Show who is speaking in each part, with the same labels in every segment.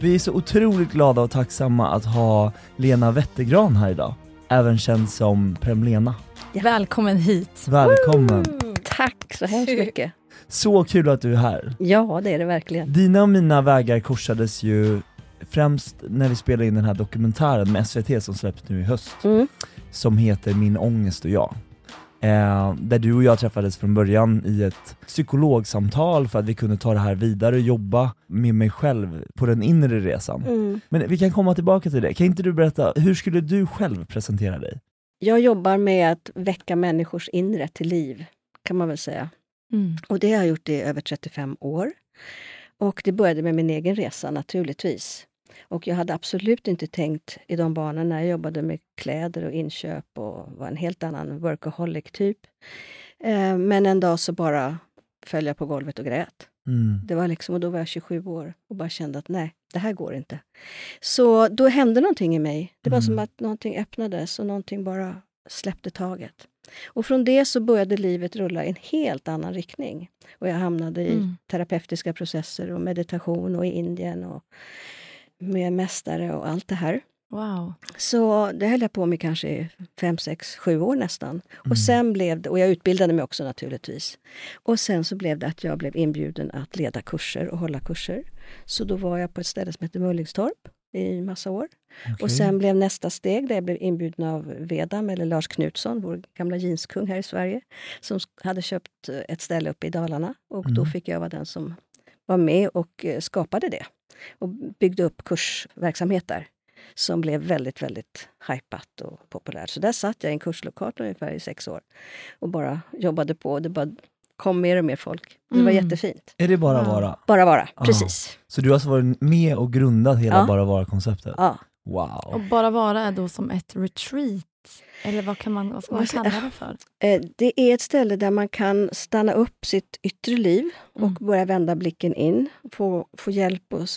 Speaker 1: Vi är så otroligt glada och tacksamma att ha Lena Wettergran här idag. Även känd som Prem-Lena.
Speaker 2: Välkommen hit.
Speaker 1: Välkommen!
Speaker 3: Tack så hemskt mycket.
Speaker 1: Så kul att du är här.
Speaker 3: Ja, det är det verkligen.
Speaker 1: Dina och mina vägar korsades ju främst när vi spelade in den här dokumentären med SVT som släpps nu i höst.
Speaker 3: Mm.
Speaker 1: Som heter Min ångest och jag. Eh, där du och jag träffades från början i ett psykologsamtal för att vi kunde ta det här vidare och jobba med mig själv på den inre resan.
Speaker 3: Mm.
Speaker 1: Men vi kan komma tillbaka till det. Kan inte du berätta, hur skulle du själv presentera dig?
Speaker 3: Jag jobbar med att väcka människors inre till liv, kan man väl säga.
Speaker 2: Mm.
Speaker 3: Och det har jag gjort i över 35 år. Och det började med min egen resa naturligtvis. Och jag hade absolut inte tänkt i de banorna när jag jobbade med kläder och inköp och var en helt annan workaholic-typ. Eh, men en dag så bara föll jag på golvet och grät.
Speaker 1: Mm.
Speaker 3: Det var liksom, och då var jag 27 år och bara kände att nej, det här går inte. Så då hände någonting i mig. Det var
Speaker 1: Mm.
Speaker 3: som att någonting öppnades och någonting bara släppte taget. Och från det så började livet rulla i en helt annan riktning. Och jag hamnade i
Speaker 2: Mm.
Speaker 3: terapeutiska processer och meditation och i Indien och med mästare och allt det här.
Speaker 2: Wow.
Speaker 3: Så det höll jag på med kanske fem, sex, sju år nästan.
Speaker 1: Mm.
Speaker 3: Och sen blev det, och jag utbildade mig också naturligtvis. Och sen så blev det att jag blev inbjuden att leda kurser och hålla kurser. Så då var jag på ett ställe som heter Mullingstorp i massa år. Och
Speaker 1: Okej.
Speaker 3: sen blev nästa steg där jag blev inbjuden av Vedam, eller Lars Knutsson, vår gamla jeanskung här i Sverige, som hade köpt ett ställe uppe i Dalarna. Och då
Speaker 1: Mm.
Speaker 3: fick jag vara den som var med och eh, skapade det. Och byggde upp kursverksamhet där som blev väldigt, väldigt hypat och populärt. Så där satt jag i en kurslokal ungefär i sex år och bara jobbade på. Det bara kom mer och mer folk. Det var
Speaker 2: Mm.
Speaker 3: jättefint.
Speaker 1: Är det bara vara?
Speaker 3: Bara vara,
Speaker 1: Ja.
Speaker 3: precis.
Speaker 1: Så du har alltså varit med och grundat hela
Speaker 3: Ja.
Speaker 1: bara vara-konceptet?
Speaker 3: Ja.
Speaker 2: Och
Speaker 1: Wow.
Speaker 2: bara vara är då som ett retreat? Eller vad, kan man, vad ska man
Speaker 3: ska-
Speaker 2: kalla det för?
Speaker 3: Eh, Det är ett ställe där man kan stanna upp sitt yttre liv och
Speaker 2: Mm.
Speaker 3: börja vända blicken in. Få, få hjälp och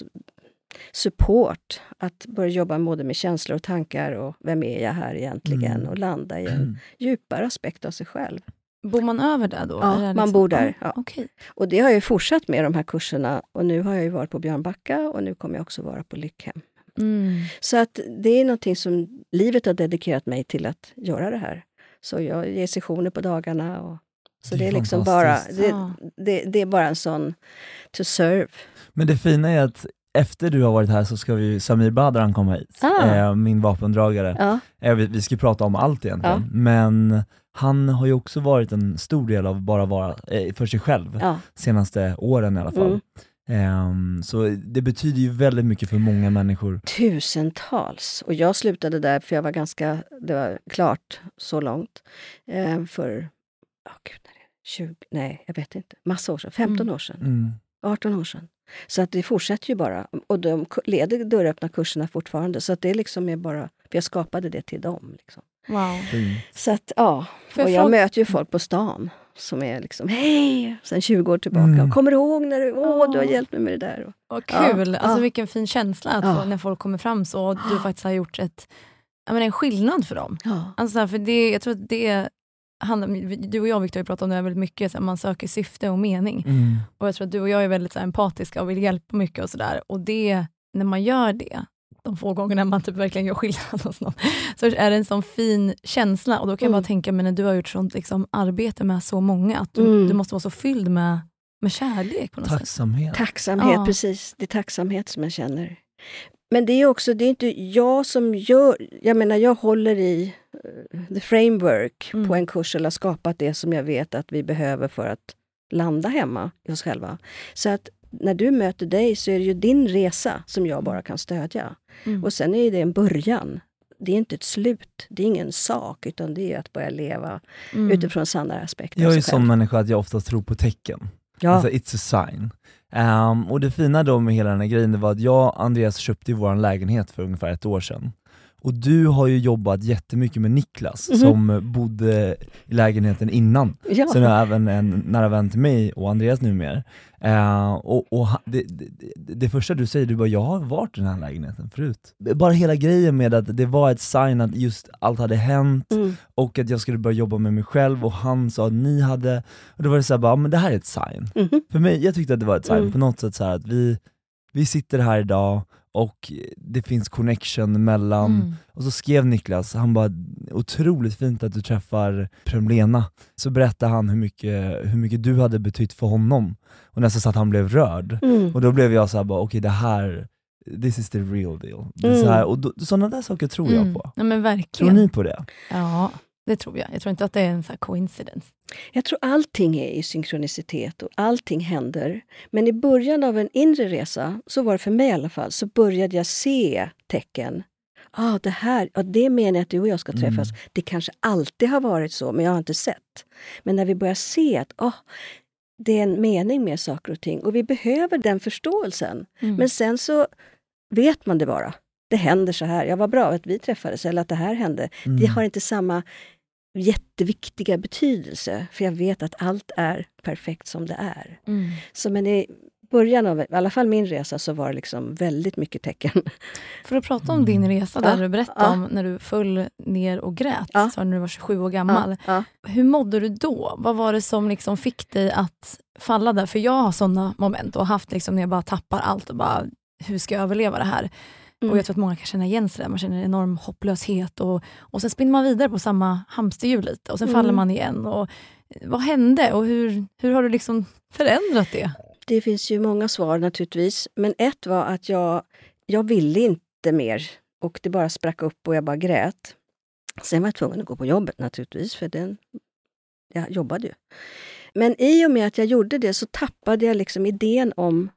Speaker 3: support att börja jobba både med känslor och tankar och vem är jag här egentligen?
Speaker 1: Mm.
Speaker 3: Och landa i en djupare aspekt av sig själv.
Speaker 2: Bor man över där då?
Speaker 3: Ja,
Speaker 2: det
Speaker 3: man bor där, ja.
Speaker 2: Okej.
Speaker 3: Och det har jag fortsatt med de här kurserna och nu har jag ju varit på Björnbacka och nu kommer jag också vara på Lyckhem.
Speaker 2: Mm.
Speaker 3: Så att det är någonting som livet har dedikerat mig till att göra det här. Så jag ger sessioner på dagarna. Och, så
Speaker 1: Det
Speaker 3: det
Speaker 1: är
Speaker 3: är, liksom bara, det,
Speaker 2: Ja.
Speaker 3: det, det är bara en sån to serve.
Speaker 1: Men det fina är att efter du har varit här så ska vi Samir Badran komma hit,
Speaker 3: Ah.
Speaker 1: eh, min vapendragare.
Speaker 3: Ja,
Speaker 1: Eh, vi, vi ska prata om allt egentligen, men han har ju också varit en stor del av bara vara eh, för sig själv,
Speaker 3: ja.
Speaker 1: senaste åren i alla fall. Ehm, så det betyder ju väldigt mycket för många människor.
Speaker 3: Tusentals. Och jag slutade där för jag var ganska, det var klart så långt. Eh, för, oh, gud, när är det? 20, nej jag vet inte, massa år sedan, 15
Speaker 2: Mm.
Speaker 3: år sedan.
Speaker 1: Mm.
Speaker 3: 18 år sedan. Så att det fortsätter ju bara. Och de leder dörröppna kurserna fortfarande. Så att det liksom är bara, för jag skapade det till dem. Liksom.
Speaker 2: Wow.
Speaker 3: Så att ja,
Speaker 2: jag
Speaker 3: och jag
Speaker 2: fråga-
Speaker 3: möter ju folk på stan som är liksom hej, sen 20 år tillbaka.
Speaker 1: Mm.
Speaker 3: Kommer du ihåg när du, åh, du har hjälpt mig med det där. Och,
Speaker 2: Vad
Speaker 3: Ja,
Speaker 2: kul! Alltså
Speaker 3: ja.
Speaker 2: vilken fin känsla att
Speaker 3: Ja.
Speaker 2: få, när folk kommer fram så och du faktiskt har gjort ett, jag menar, en skillnad för dem.
Speaker 3: ja.
Speaker 2: Alltså, för det, jag tror att det handlar, du och jag Victor har pratat om det här väldigt mycket, så här, man söker syfte och mening.
Speaker 1: Mm.
Speaker 2: Och jag tror att du och jag är väldigt så här, empatiska och vill hjälpa mycket och sådär. Och det, när man gör det, de få gångerna man typ verkligen gör skillnad hos någon, så är det en sån fin känsla. Och då kan jag
Speaker 3: Mm.
Speaker 2: bara tänka, men när du har gjort sånt liksom, arbete med så många, att du,
Speaker 3: Mm.
Speaker 2: du måste vara så fylld med, med kärlek på något sätt.
Speaker 1: Tacksamhet.
Speaker 3: Tacksamhet,
Speaker 2: Ja.
Speaker 3: precis. Det är tacksamhet som jag känner. Men det är också, det är inte jag som gör... Jag menar, jag håller i eh, the framework
Speaker 2: Mm.
Speaker 3: på en kurs eller har skapat det som jag vet att vi behöver för att landa hemma i oss själva. Så att när du möter dig så är det ju din resa som jag bara kan stödja.
Speaker 2: Mm.
Speaker 3: Och sen är det en början. Det är inte ett slut, det är ingen sak, utan det är att börja leva
Speaker 2: Mm.
Speaker 3: utifrån sanna aspekter
Speaker 1: Jag är ju sån människa att jag oftast tror på tecken.
Speaker 3: Ja.
Speaker 1: Alltså it's a sign. Ehm, och det fina då med hela den här grejen det var att jag och Andreas köpte ju vår lägenhet för ungefär ett år sedan. Och du har ju jobbat jättemycket med Niklas
Speaker 3: Mhm.
Speaker 1: som bodde i lägenheten innan.
Speaker 3: ja.
Speaker 1: Sen är även en nära vän till mig och Andreas numera. Uh, och och ha- det, det, det, första du säger, du bara 'jag har varit i den här lägenheten förut' Bara hela grejen med att det var ett sign att just allt hade hänt,
Speaker 3: Mm.
Speaker 1: och att jag skulle börja jobba med mig själv och han sa att ni hade, och då var det såhär bara, "Ja, men det här är ett sign.
Speaker 3: Mhm.
Speaker 1: För mig, jag tyckte att det var ett sign
Speaker 3: Mm.
Speaker 1: på något sätt så här att vi, vi sitter här idag och det finns connection mellan,
Speaker 2: Mm.
Speaker 1: och så skrev Niklas, han bara otroligt fint att du träffar Premlena. Så berättade han hur mycket, hur mycket du hade betytt för honom, och nästan så att han blev rörd.
Speaker 3: Mm.
Speaker 1: Och då blev jag såhär okej det här, this is the real deal. Är så
Speaker 3: Mm.
Speaker 1: här, och då, sådana där saker tror jag
Speaker 2: Mm.
Speaker 1: på.
Speaker 2: Ja, men
Speaker 1: Tror
Speaker 2: verkligen.
Speaker 1: ni på det?
Speaker 2: Ja, det tror jag. Jag tror inte att det är en så här coincidence.
Speaker 3: Jag tror allting är i synkronicitet och allting händer. Men i början av en inre resa, så var det för mig i alla fall, så började jag se tecken. Ah, det här, ja, det menar jag att du och jag ska träffas.
Speaker 1: Mm.
Speaker 3: Det kanske alltid har varit så, men jag har inte sett. Men när vi börjar se att ah, det är en mening med saker och ting och vi behöver den förståelsen.
Speaker 2: Mm.
Speaker 3: Men sen så vet man det bara. Det händer så här. Ja, vad bra att vi träffades eller att det här hände. Det
Speaker 1: Mm.
Speaker 3: har inte samma jätteviktiga betydelse, för jag vet att allt är perfekt som det är.
Speaker 2: Mm.
Speaker 3: Så men i början av i alla fall min resa så var det liksom väldigt mycket tecken.
Speaker 2: För att prata om din resa, där
Speaker 3: Ja,
Speaker 2: du berättade
Speaker 3: ja.
Speaker 2: om när du föll ner och grät,
Speaker 3: Ja.
Speaker 2: du när du var 27 år gammal.
Speaker 3: Ja,
Speaker 2: Hur mådde du då? Vad var det som liksom fick dig att falla där? För jag har såna moment och haft liksom när jag bara tappar allt och bara, hur ska jag överleva det här?
Speaker 3: Mm.
Speaker 2: Och Jag tror att många kan känna igen sig där. Man känner en enorm hopplöshet och, och sen spinner man vidare på samma hamsterhjul lite och sen
Speaker 3: Mm.
Speaker 2: faller man igen. Och, vad hände och hur, hur har du liksom förändrat det?
Speaker 3: Det finns ju många svar naturligtvis, men ett var att jag, jag ville inte mer och det bara sprack upp och jag bara grät. Sen var jag tvungen att gå på jobbet naturligtvis, för den, jag jobbade ju. Men i och med att jag gjorde det så tappade jag liksom idén om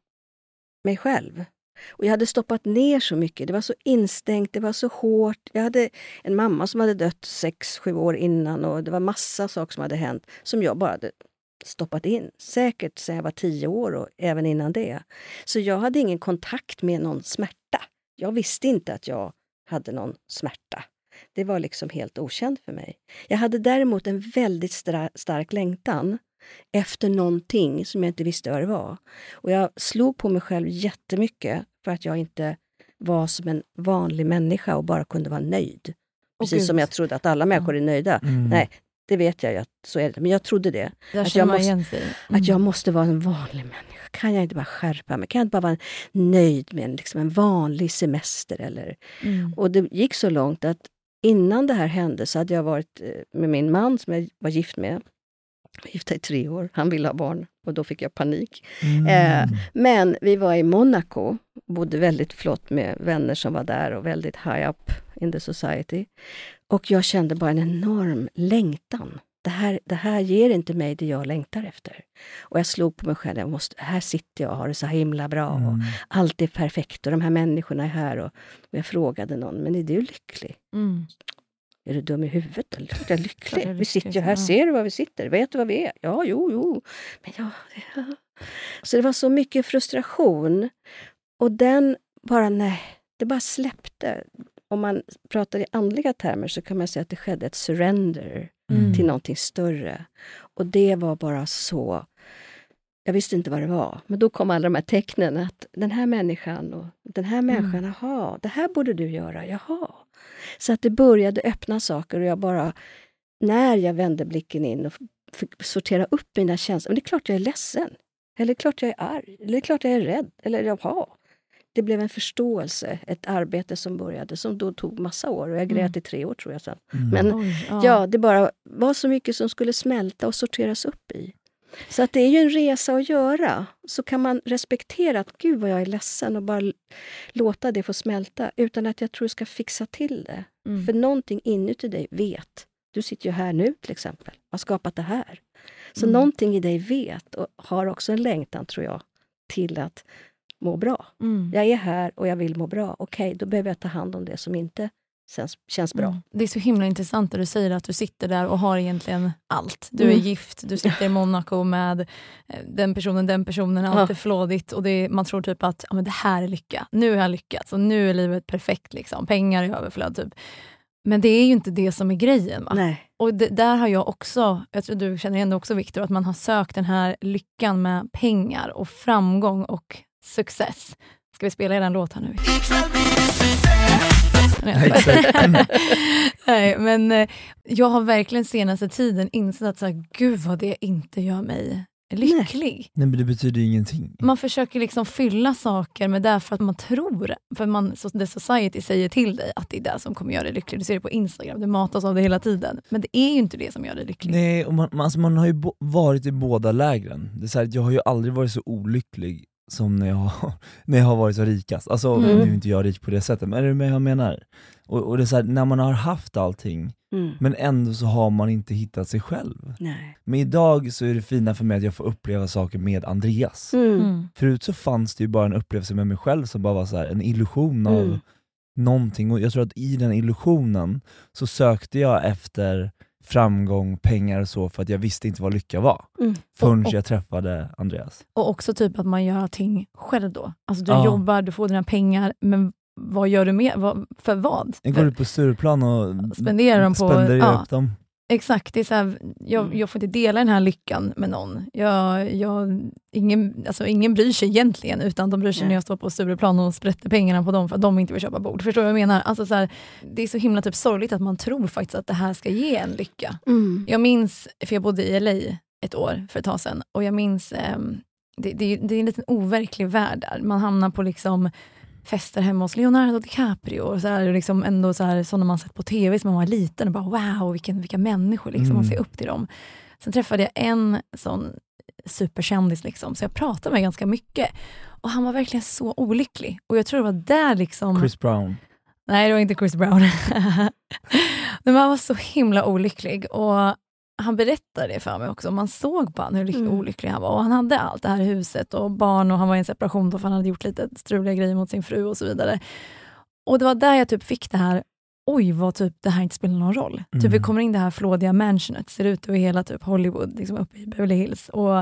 Speaker 3: mig själv. Och jag hade stoppat ner så mycket. Det var så instängt, det var så hårt. Jag hade en mamma som hade dött sex, sju år innan och det var massa saker som hade hänt som jag bara hade stoppat in. Säkert sedan jag var tio år och även innan det. Så jag hade ingen kontakt med någon smärta. Jag visste inte att jag hade någon smärta. Det var liksom helt okänt för mig. Jag hade däremot en väldigt stra- stark längtan efter någonting som jag inte visste vad det var. Och jag slog på mig själv jättemycket för att jag inte var som en vanlig människa och bara kunde vara nöjd. Precis
Speaker 2: Gud.
Speaker 3: som jag trodde att alla människor är nöjda.
Speaker 1: Mm.
Speaker 3: Nej, det vet jag ju att så är det. Men jag trodde det.
Speaker 2: Där
Speaker 3: Att jag måste-.
Speaker 2: Mm.
Speaker 3: Att jag måste vara en vanlig människa. Kan jag inte bara skärpa mig? Kan jag inte bara vara nöjd med en, liksom en vanlig semester? Eller?
Speaker 2: Mm.
Speaker 3: Och det gick så långt att innan det här hände så hade jag varit eh, med min man som jag var gift med. Gifta i tre år. Han ville ha barn och då fick jag panik.
Speaker 1: Mm.
Speaker 3: Eh, men vi var i Monaco, bodde väldigt flott med vänner som var där och väldigt high up in the society. Och jag kände bara en enorm längtan. Det här, det här ger inte mig det jag längtar efter. Och jag slog på mig själv, jag måste, här sitter jag och har det så himla bra. Och
Speaker 1: Mm.
Speaker 3: allt är perfekt och de här människorna är här. Och, och jag frågade någon, men är du lycklig?
Speaker 2: Mm.
Speaker 3: Är du dum i huvudet? Eller? Jag är lycklig. Vi sitter ju här, ser du var vi sitter? Vet du var vi är? Ja, jo, jo. Men ja, ja. Så det var så mycket frustration. Och den bara, nej, det bara släppte. Om man pratar i andliga termer så kan man säga att det skedde ett surrender
Speaker 2: Mm.
Speaker 3: till någonting större. Och det var bara så... Jag visste inte vad det var. Men då kom alla de här tecknen att den här människan och den här människan, jaha, det här borde du göra, jaha. Så att det började öppna saker och jag bara när jag vände blicken in och fick sortera upp mina känslor. Men det är klart jag är ledsen. Eller klart jag är arg. Eller klart jag är rädd. Eller jaha. Det blev en förståelse, ett arbete som började, som då tog massa år. Och jag grät
Speaker 2: Mm.
Speaker 3: i tre år tror jag sen.
Speaker 1: Mm.
Speaker 3: Men
Speaker 2: Oj,
Speaker 3: ja, det bara var så mycket som skulle smälta och sorteras upp i. Så att det är ju en resa att göra. Så kan man respektera att gud vad jag är ledsen och bara låta det få smälta utan att jag tror jag ska fixa till det.
Speaker 2: Mm.
Speaker 3: För någonting inuti dig vet. Du sitter ju här nu till exempel, har skapat det här. Så
Speaker 2: Mm.
Speaker 3: någonting i dig vet och har också en längtan tror jag till att må bra.
Speaker 2: Mm.
Speaker 3: Jag är här och jag vill må bra. Okej, då behöver jag ta hand om det som inte känns, känns bra.
Speaker 2: Mm. Det är så himla intressant när du säger att du sitter där och har egentligen allt. Du är
Speaker 3: Mm.
Speaker 2: gift, du sitter i Monaco med eh, den personen, den personen, allt
Speaker 3: Ja.
Speaker 2: är flådigt och är, man tror typ att ja, men det här är lycka. Nu har jag lyckats och nu är livet perfekt. Liksom. Pengar i överflöd. Typ. Men det är ju inte det som är grejen. Och det, där har jag också, jag tror du känner igen det också Viktor, att man har sökt den här lyckan med pengar och framgång och success. Ska vi spela den låt här nu? Nej. Nej, men eh, jag har verkligen senaste tiden insett att så här, gud vad det inte gör mig lycklig.
Speaker 1: Nej men det betyder ju ingenting.
Speaker 2: Man försöker liksom fylla saker med det för att man tror, för man, så the society säger till dig att det är det som kommer göra dig lycklig. Du ser det på Instagram, du matas av det hela tiden. Men det är ju inte det som gör dig lycklig.
Speaker 1: Nej, och man, man, alltså man har ju bo- varit i båda lägren. Det är så här, jag har ju aldrig varit så olycklig som när jag, har- när jag har varit så rikast. Alltså
Speaker 3: Mm.
Speaker 1: nu är inte jag rik på det sättet, men är du med jag menar? Och, och det är så här, när man har haft allting,
Speaker 3: Mm.
Speaker 1: men ändå så har man inte hittat sig själv.
Speaker 3: Nej.
Speaker 1: Men idag så är det fina för mig att jag får uppleva saker med Andreas.
Speaker 3: Mm.
Speaker 2: Mm.
Speaker 1: Förut så fanns det ju bara en upplevelse med mig själv som bara var så här, en illusion av
Speaker 3: Mm.
Speaker 1: någonting och jag tror att i den illusionen så sökte jag efter framgång, pengar och så för att jag visste inte vad lycka var.
Speaker 3: Mm.
Speaker 1: Förrän
Speaker 2: Och- och-
Speaker 1: jag träffade Andreas.
Speaker 2: Och också typ att man gör allting själv då. Alltså du
Speaker 1: Ja.
Speaker 2: jobbar, du får dina pengar, men vad gör du med, vad, för vad?
Speaker 1: Jag går ut på Stureplan och
Speaker 2: Spenderar dem på-
Speaker 1: spenderar
Speaker 2: ja.
Speaker 1: upp dem.
Speaker 2: Exakt, det är så här, jag,
Speaker 3: Mm.
Speaker 2: jag får inte dela den här lyckan med någon. Jag, jag, ingen, alltså ingen bryr sig egentligen, utan de bryr sig
Speaker 3: Nej.
Speaker 2: när jag står på Stureplan och sprätter pengarna på dem för att de inte vill köpa bord. Förstår du vad jag menar? Alltså så här, det är så himla typ sorgligt att man tror faktiskt att det här ska ge en lycka.
Speaker 3: Mm.
Speaker 2: Jag minns, för jag bodde i LA ett år för ett tag sedan, och jag minns, ehm, det, det, det är en liten overklig värld där. Man hamnar på liksom fester hemma hos Leonardo DiCaprio, och så här, liksom ändå så här, sådana man sett på TV som man var liten, och bara wow, vilken, vilka människor, liksom, man
Speaker 1: Mm.
Speaker 2: ser upp till dem. Sen träffade jag en sån superkändis, liksom, så jag pratade med ganska mycket. Och han var verkligen så olycklig. Och jag tror det var där liksom...
Speaker 1: Chris Brown.
Speaker 2: Nej, det var inte Chris Brown. Men han var så himla olycklig och han berättade det för mig också. Man såg på honom hur
Speaker 3: Mm.
Speaker 2: olycklig han var. Och han hade allt, det här huset och barn och han var i en separation då för han hade gjort lite struliga grejer mot sin fru och så vidare. Och det var där jag typ fick det här, oj vad typ det här inte spelar någon roll. Typ vi
Speaker 1: Mm.
Speaker 2: kommer in i det här flådiga mansionet, ser ut över hela typ Hollywood, liksom uppe i Beverly Hills. Och,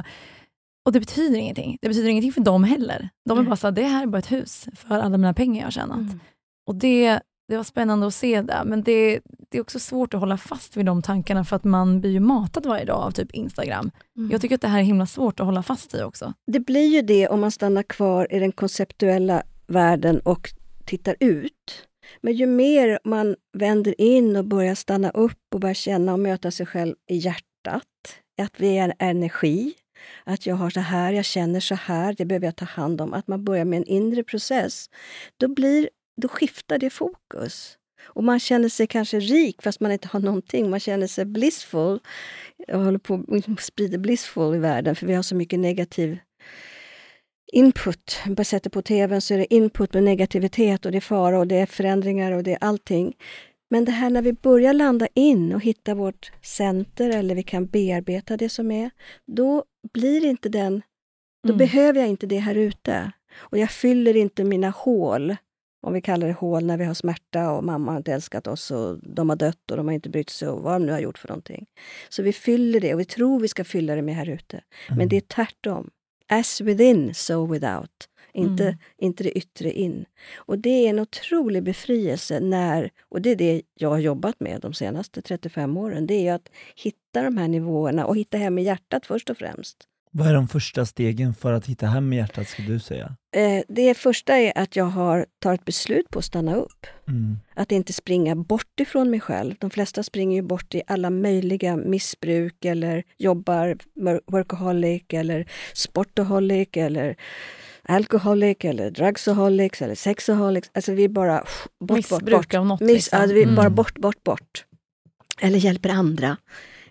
Speaker 2: och det betyder ingenting. Det betyder ingenting för dem heller. De är
Speaker 3: Nej.
Speaker 2: bara så här, det här är bara ett hus för alla mina pengar jag har tjänat.
Speaker 3: Mm.
Speaker 2: Och det, det var spännande att se det, men det, det är också svårt att hålla fast vid de tankarna för att man blir ju matad varje dag av typ Instagram.
Speaker 3: Mm.
Speaker 2: Jag tycker att det här är himla svårt att hålla fast i också.
Speaker 3: Det blir ju det om man stannar kvar i den konceptuella världen och tittar ut. Men ju mer man vänder in och börjar stanna upp och börjar känna och möta sig själv i hjärtat, att vi är en energi, att jag har så här, jag känner så här, det behöver jag ta hand om, att man börjar med en inre process, då, blir, då skiftar det fokus. Och man känner sig kanske rik fast man inte har någonting. Man känner sig blissful. Jag håller på att sprida blissful i världen för vi har så mycket negativ input. Man sätter på tvn så är det input med negativitet och det är fara och det är förändringar och det är allting. Men det här när vi börjar landa in och hitta vårt center eller vi kan bearbeta det som är, då blir inte den, då
Speaker 2: Mm.
Speaker 3: behöver jag inte det här ute. Och jag fyller inte mina hål, om vi kallar det hål när vi har smärta och mamma har inte älskat oss och de har dött och de har inte brytt sig och vad de nu har gjort för någonting. Så vi fyller det och vi tror vi ska fylla det med här ute. Men det är tvärtom. As within, so without. Inte,
Speaker 2: Mm.
Speaker 3: inte det yttre in. Och det är en otrolig befrielse när, och det är det jag har jobbat med de senaste 35 åren, det är att hitta de här nivåerna och hitta hem i hjärtat först och främst.
Speaker 1: Vad är de första stegen för att hitta hem i hjärtat, skulle du säga?
Speaker 3: Eh, det första är att jag har, tar ett beslut på att stanna upp.
Speaker 1: Mm.
Speaker 3: Att inte springa bort ifrån mig själv. De flesta springer ju bort i alla möjliga missbruk eller jobbar workaholic eller sportaholic eller alcoholic eller drugsaholics eller sexaholics. Alltså vi är bara bort,
Speaker 2: Missbruk
Speaker 3: bort, bort.
Speaker 2: av något.
Speaker 3: Miss,
Speaker 2: liksom.
Speaker 3: alltså vi är bara
Speaker 2: Mm.
Speaker 3: bort, bort, bort. Eller hjälper andra.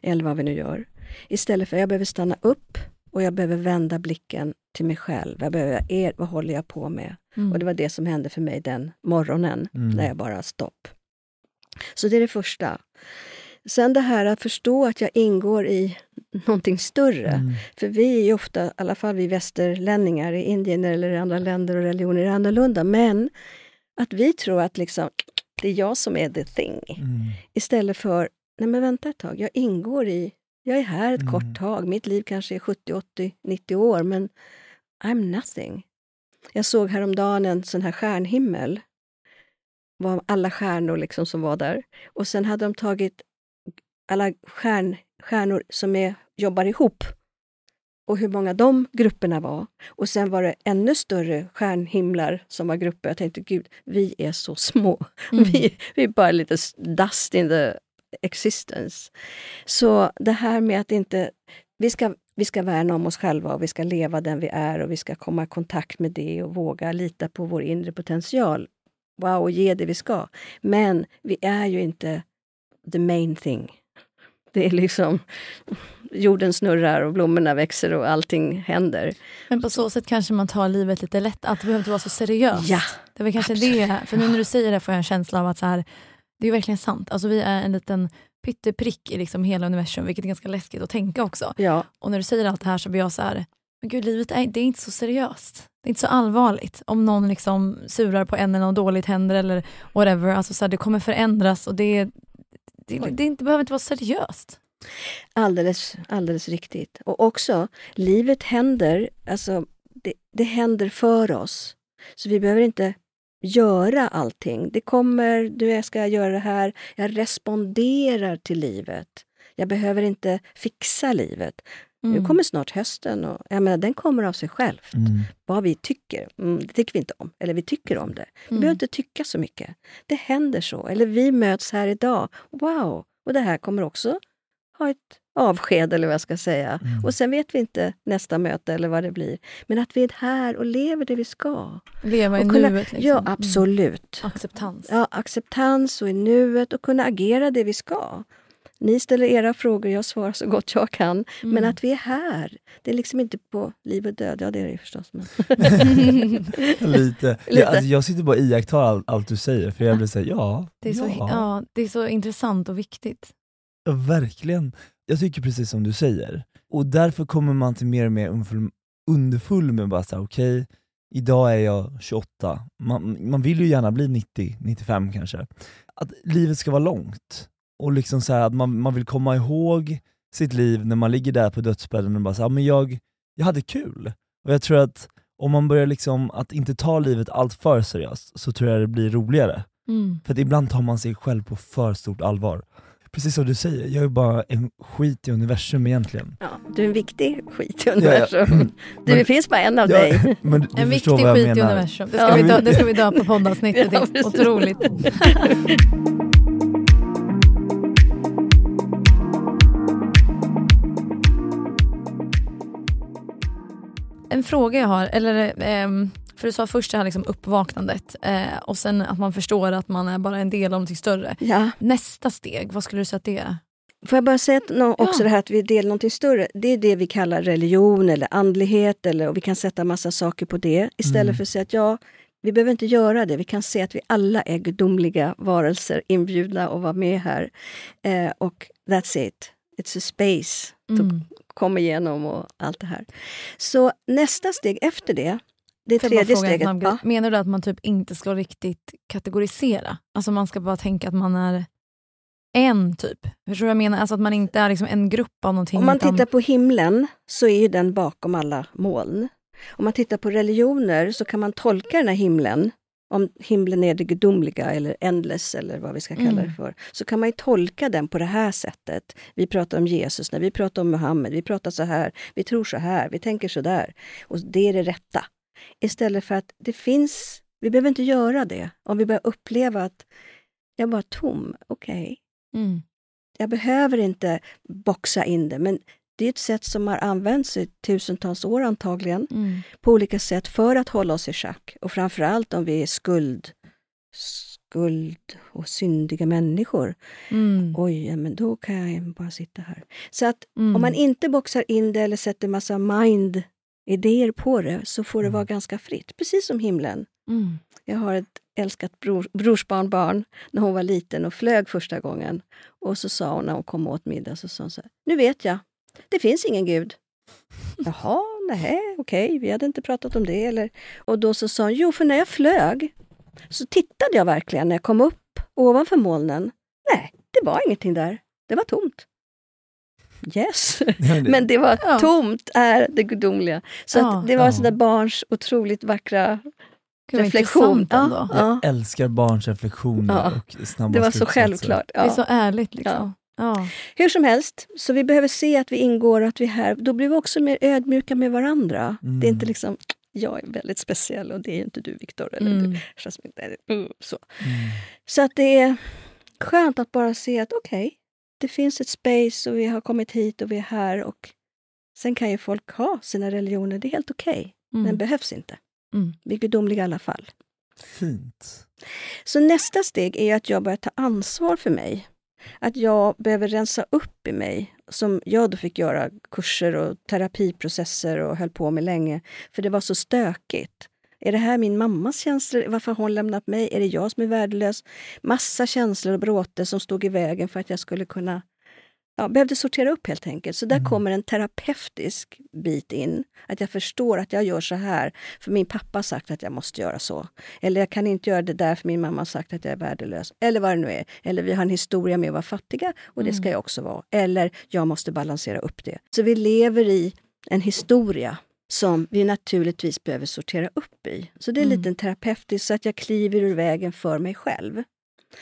Speaker 3: Eller vad vi nu gör. Istället för att jag behöver stanna upp och jag behöver vända blicken till mig själv. Jag behöver, er, vad håller jag på med?
Speaker 2: Mm.
Speaker 3: Och det var det som hände för mig den morgonen,
Speaker 1: Mm.
Speaker 3: när jag bara stopp. Så det är det första. Sen det här att förstå att jag ingår i någonting större.
Speaker 1: Mm.
Speaker 3: För vi är ju ofta, i alla fall vi västerlänningar, i Indien eller i andra länder och religioner är annorlunda. Men att vi tror att liksom, det är jag som är the thing.
Speaker 1: Mm.
Speaker 3: Istället för, nej men vänta ett tag, jag ingår i, jag är här ett
Speaker 1: Mm.
Speaker 3: kort tag. Mitt liv kanske är 70, 80, 90 år, men I'm nothing. Jag såg häromdagen en sån här stjärnhimmel. var alla stjärnor liksom som var där. Och sen hade de tagit alla stjärn, stjärnor som är, jobbar ihop och hur många de grupperna var. Och sen var det ännu större stjärnhimlar som var grupper. Jag tänkte, gud, vi är så små.
Speaker 2: Mm.
Speaker 3: Vi, vi är bara lite dust in the existence. Så det här med att inte... Vi ska, vi ska värna om oss själva och vi ska leva den vi är och vi ska komma i kontakt med det och våga lita på vår inre potential. Wow, och ge det vi ska. Men vi är ju inte the main thing. Det är liksom jorden snurrar och blommorna växer och allting händer.
Speaker 2: Men på så sätt kanske man tar livet lite lätt, att det behöver inte vara så seriöst.
Speaker 3: Ja,
Speaker 2: Det väl kanske
Speaker 3: absolut.
Speaker 2: det, för nu när du säger det får jag en känsla av att så här, det är verkligen sant. Alltså vi är en liten pytteprick i liksom hela universum, vilket är ganska läskigt att tänka också.
Speaker 3: ja,
Speaker 2: Och när du säger allt det här så blir jag så här, men gud livet är, det är inte så seriöst. Det är inte så allvarligt. Om någon liksom surar på en eller något dåligt händer eller whatever, alltså så här, det kommer förändras och det, det, det, det inte, behöver inte vara seriöst.
Speaker 3: alldeles, alldeles riktigt. Och också, livet händer, alltså det, det händer för oss. Så vi behöver inte göra allting. Det kommer, du jag ska göra det här. Jag responderar till livet. Jag behöver inte fixa livet.
Speaker 2: Mm.
Speaker 3: Nu kommer snart hösten och jag menar, den kommer av sig själv.
Speaker 1: Mm.
Speaker 3: Vad vi tycker, mm, det tycker vi inte om. Eller vi tycker om det. Vi
Speaker 2: Mm.
Speaker 3: behöver inte tycka så mycket. Det händer så. Eller vi möts här idag. Wow! Och det här kommer också ha ett avsked, eller vad jag ska säga.
Speaker 1: Mm.
Speaker 3: Och sen vet vi inte nästa möte eller vad det blir. Men att vi är här och lever det vi ska.
Speaker 2: Leva i
Speaker 3: kunna-
Speaker 2: nuet. Liksom.
Speaker 3: Ja,
Speaker 2: Mm.
Speaker 3: absolut.
Speaker 2: Acceptans.
Speaker 3: Ja, acceptans och i nuet och kunna agera det vi ska. Ni ställer era frågor, jag svarar så gott jag kan. Men
Speaker 2: Mm.
Speaker 3: att vi är här. Det är liksom inte på liv och död. Ja, det är det ju förstås. Men...
Speaker 1: Lite.
Speaker 3: Lite.
Speaker 1: Jag, alltså, jag sitter bara och iakttar allt, allt du säger, för jag blir såhär, ja,
Speaker 2: Det är, så,
Speaker 1: ja,
Speaker 2: ja, det är så intressant och viktigt.
Speaker 1: ja, verkligen. Jag tycker precis som du säger. Och därför kommer man till mer och mer underfull, med bara såhär, okej, idag är jag 28, man, man vill ju gärna bli 90, 95 kanske. Att livet ska vara långt. Och liksom så här, att man, man vill komma ihåg sitt liv när man ligger där på dödsbädden och bara såhär, men jag, jag hade kul. Och jag tror att om man börjar liksom att inte ta livet allt för seriöst, så tror jag det blir roligare.
Speaker 2: Mm.
Speaker 1: För att ibland tar man sig själv på för stort allvar. Precis som du säger, jag är bara en skit i universum egentligen.
Speaker 3: Ja, du är en viktig skit i universum. Du,
Speaker 1: Men-
Speaker 3: det finns bara en av
Speaker 1: Ja,
Speaker 3: dig.
Speaker 1: men du
Speaker 2: En viktig skit i universum. Det
Speaker 1: Ja,
Speaker 2: ska, vi,
Speaker 1: men-
Speaker 2: dö, det ska vi döpa poddavsnittet
Speaker 3: Ja,
Speaker 2: till. Otroligt. En fråga jag har, eller ehm, för du sa först det här liksom uppvaknandet eh, och sen att man förstår att man är bara en del av något större.
Speaker 3: Ja.
Speaker 2: Nästa steg, vad skulle du säga att det är?
Speaker 3: Får jag bara säga nå- också
Speaker 2: Ja.
Speaker 3: det här att vi är del av någonting större. Det är det vi kallar religion eller andlighet eller, och vi kan sätta massa saker på det. Istället
Speaker 1: Mm.
Speaker 3: för att säga att ja, vi behöver inte göra det. Vi kan se att vi alla är gudomliga varelser inbjudna att vara med här. Eh, och that's it. It's a space
Speaker 2: Mm.
Speaker 3: komma igenom och allt det här. Så nästa steg efter det, det
Speaker 2: bara
Speaker 3: tredje steget.
Speaker 2: snabb
Speaker 3: Ja.
Speaker 2: Menar du att man typ inte ska riktigt kategorisera? Alltså man ska bara tänka att man är en typ? Förstår du vad jag menar? Alltså att man inte är liksom en grupp av någonting.
Speaker 3: Om man
Speaker 2: utan-
Speaker 3: tittar på himlen så är ju den bakom alla moln. Om man tittar på religioner så kan man tolka den här himlen om himlen är det gudomliga eller endless eller vad vi ska kalla
Speaker 2: Mm.
Speaker 3: det för, så kan man ju tolka den på det här sättet. Vi pratar om Jesus, när vi pratar om Muhammed, vi pratar så här, vi tror så här, vi tänker så där. Och det är det rätta. Istället för att det finns, vi behöver inte göra det. Om vi börjar uppleva att jag är bara tom, okej.
Speaker 2: Mm.
Speaker 3: Jag behöver inte boxa in det, men det är ett sätt som har använts i tusentals år antagligen
Speaker 2: Mm.
Speaker 3: på olika sätt för att hålla oss i schack. Och framförallt om vi är skuld, skuld och syndiga människor.
Speaker 2: Mm.
Speaker 3: Oj, men då kan jag bara sitta här. Så att
Speaker 2: Mm.
Speaker 3: om man inte boxar in det eller sätter massa mind-idéer på det så får det vara ganska fritt, precis som himlen.
Speaker 2: Mm.
Speaker 3: Jag har ett älskat bror, brorsbarnbarn när hon var liten och flög första gången. Och så sa hon när hon kom åt middag, så sa hon så här, nu vet jag, det finns ingen gud. Jaha, nej, okej, vi hade inte pratat om det. Eller, och då så sa hon, jo, för när jag flög så tittade jag verkligen när jag kom upp ovanför molnen. Nej, det var ingenting där. Det var tomt. Yes, men det var
Speaker 2: Ja.
Speaker 3: tomt är det gudomliga. Så
Speaker 2: Ja.
Speaker 3: att det var
Speaker 1: Ja.
Speaker 3: sådär barns otroligt vackra
Speaker 2: Gud,
Speaker 3: reflektion. Ja,
Speaker 1: Jag älskar barns reflektioner
Speaker 3: Ja.
Speaker 1: och snabba
Speaker 3: det var så självklart.
Speaker 2: Det är så ärligt liksom. Ja.
Speaker 3: Hur som helst, så vi behöver se att vi ingår och att vi är här. Då blir vi också mer ödmjuka med varandra.
Speaker 1: Mm.
Speaker 3: Det är inte liksom, jag är väldigt speciell och det är inte du Viktor. Eller
Speaker 2: Mm.
Speaker 3: du, Jasmine, eller, mm, så.
Speaker 1: Mm.
Speaker 3: så att det är skönt att bara se att okej, det finns ett space och vi har kommit hit och vi är här. och Sen kan ju folk ha sina religioner, det är helt okej.
Speaker 2: Mm.
Speaker 3: Den behövs inte.
Speaker 2: Mm.
Speaker 3: Vi är gudomliga i alla fall.
Speaker 1: Fint.
Speaker 3: Så nästa steg är att jag börjar ta ansvar för mig. Att jag behöver rensa upp i mig, som jag då fick göra kurser och terapiprocesser och höll på med länge, för det var så stökigt. Är det här min mammas känslor? Varför har hon lämnat mig? Är det jag som är värdelös? Massa känslor och bråte som stod i vägen för att jag skulle kunna ja, behövde sortera upp helt enkelt. Så där
Speaker 1: Mm.
Speaker 3: kommer en terapeutisk bit in. Att jag förstår att jag gör så här för min pappa har sagt att jag måste göra så. Eller jag kan inte göra det där för min mamma har sagt att jag är värdelös. Eller vad det nu är. Eller vi har en historia med att vara fattiga och det ska jag också vara. Eller jag måste balansera upp det. Så vi lever i en historia som vi naturligtvis behöver sortera upp i. Så det är
Speaker 2: Mm.
Speaker 3: lite terapeutiskt så att jag kliver ur vägen för mig själv.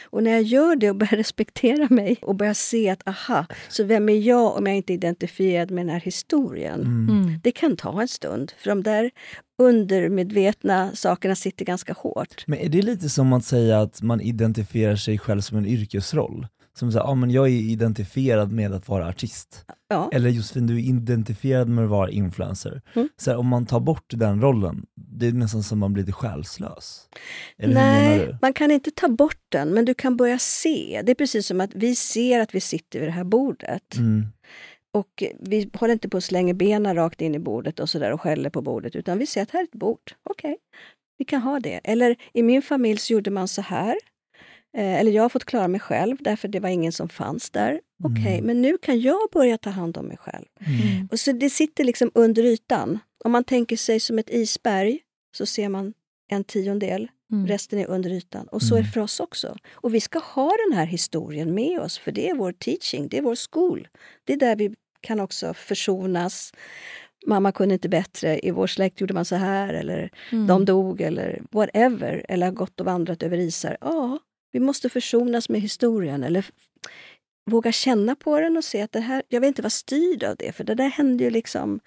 Speaker 3: Och när jag gör det och börjar respektera mig och börjar se att aha, så vem är jag om jag inte är identifierad med den här historien?
Speaker 1: Mm.
Speaker 2: Mm.
Speaker 3: Det kan ta en stund, för de där undermedvetna sakerna sitter ganska hårt.
Speaker 1: Men är det lite som att säga att man identifierar sig själv som en yrkesroll? Som säger, ah, men jag är identifierad med att vara artist.
Speaker 3: Ja,
Speaker 1: Eller Josefin, du är identifierad med att vara influencer.
Speaker 3: Mm.
Speaker 1: Så här, om man tar bort den rollen, det är nästan som man blir lite själslös. Eller
Speaker 3: Nej, man kan inte ta bort den, men du kan börja se. Det är precis som att vi ser att vi sitter vid det här bordet.
Speaker 1: Mm.
Speaker 3: Och vi håller inte på att slänga benen rakt in i bordet och, så där och skäller på bordet, utan vi ser att här är ett bord. Okej, vi kan ha det. Eller i min familj så gjorde man så här. Eh, eller jag har fått klara mig själv, därför det var ingen som fanns där. Okej,
Speaker 1: Mm.
Speaker 3: men nu kan jag börja ta hand om mig själv.
Speaker 2: Mm.
Speaker 3: Och så det sitter liksom under ytan. Om man tänker sig som ett isberg så ser man en tiondel,
Speaker 2: Mm.
Speaker 3: resten är under ytan. Och så är det
Speaker 1: Mm.
Speaker 3: för oss också. Och vi ska ha den här historien med oss, för det är vår teaching, det är vår skol. Det är där vi kan också försonas. Mamma kunde inte bättre, i vår släkt gjorde man så här, eller
Speaker 2: Mm.
Speaker 3: de dog, eller whatever. Eller har gått och vandrat över isar. Ja, vi måste försonas med historien, eller våga känna på den och se att det här, jag vill inte vara styrd av det, för det där hände ju liksom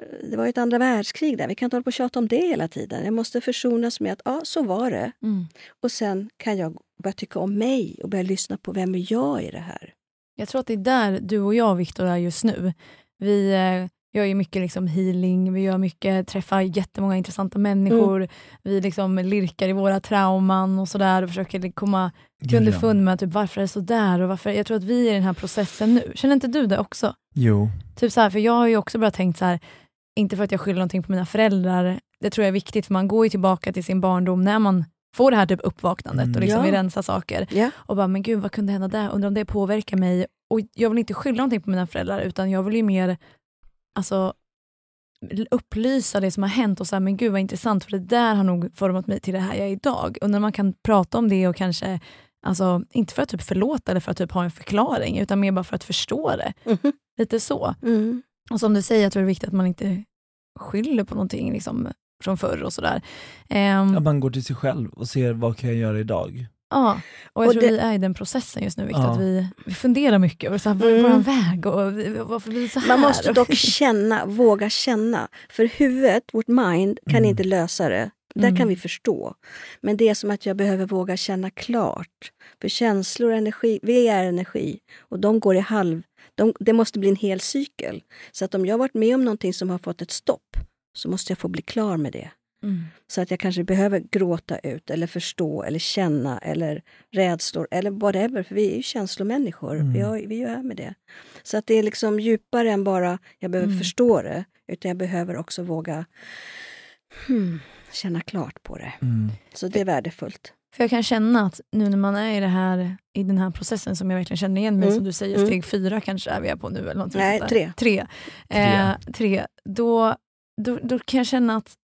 Speaker 3: eh, det var ju ett andra världskrig där. Vi kan inte hålla på och tjata om det hela tiden. Jag måste försonas med att ja, så var det.
Speaker 2: Mm.
Speaker 3: Och sen kan jag börja tycka om mig och börja lyssna på vem är jag i det här.
Speaker 2: Jag tror att det är där du och jag, Viktor, är just nu. Vi eh, gör ju mycket liksom healing, vi gör mycket, träffar jättemånga intressanta människor. Vi liksom lirkar i våra trauman och sådär och försöker komma till underfund med typ, varför är det så där och varför, jag tror att vi är i den här processen nu. Känner inte du det också?
Speaker 1: Jo.
Speaker 2: Typ så här, för jag har ju också börjat tänkt så här, inte för att jag skyller någonting på mina föräldrar, det tror jag är viktigt för man går ju tillbaka till sin barndom när man får det här typ uppvaknandet
Speaker 1: Mm.
Speaker 2: och liksom
Speaker 3: Ja.
Speaker 2: vill rensa saker.
Speaker 3: Ja.
Speaker 2: Och bara, men gud vad kunde hända där? Undrar om det påverkar mig? Och jag vill inte skylla någonting på mina föräldrar utan jag vill ju mer alltså, upplysa det som har hänt och säga, men gud vad intressant för det där har nog format mig till det här jag är idag. Och när man kan prata om det och kanske, alltså, inte för att typ förlåta eller för att typ ha en förklaring utan mer bara för att förstå det.
Speaker 3: Mhm.
Speaker 2: Lite så.
Speaker 3: Mm.
Speaker 2: Och som du säger, jag tror det är viktigt att man inte skyller på någonting. Liksom. från förr och sådär. Ehm,
Speaker 1: Att man går till sig själv och ser vad kan jag göra idag?
Speaker 2: Ja, och jag
Speaker 3: Och
Speaker 2: tror
Speaker 3: det-
Speaker 2: vi är i den processen just nu, Victor,
Speaker 1: Ja.
Speaker 2: att vi, vi funderar mycket över
Speaker 3: Mm.
Speaker 2: vår väg och vi- varför blir det så här?
Speaker 3: Man måste dock känna, våga känna. För huvudet, vårt mind, kan
Speaker 1: Mm.
Speaker 3: inte lösa det. Där
Speaker 2: Mm.
Speaker 3: kan vi förstå. Men det är som att jag behöver våga känna klart. För känslor och energi, vi är energi och de går i halv... De, det måste bli en hel cykel. Så att om jag varit med om någonting som har fått ett stopp så måste jag få bli klar med det.
Speaker 2: Mm.
Speaker 3: Så att jag kanske behöver gråta ut eller förstå eller känna eller rädslor eller whatever. För vi är ju känslomänniskor.
Speaker 1: Mm.
Speaker 3: Vi, har, vi är med det. Så att det är liksom djupare än bara jag behöver
Speaker 2: Mm.
Speaker 3: förstå det. Utan jag behöver också våga hmm, känna klart på det.
Speaker 1: Mm.
Speaker 3: Så det är värdefullt.
Speaker 2: För jag kan känna att nu när man är i, det här, i den här processen som jag verkligen känner igen mig,
Speaker 3: Mm.
Speaker 2: som du säger,
Speaker 3: Mm.
Speaker 2: steg fyra kanske är vi är på nu. Eller
Speaker 3: Nej,
Speaker 2: där.
Speaker 3: tre.
Speaker 2: Tre. Eh, tre. Då, då, då kan jag känna att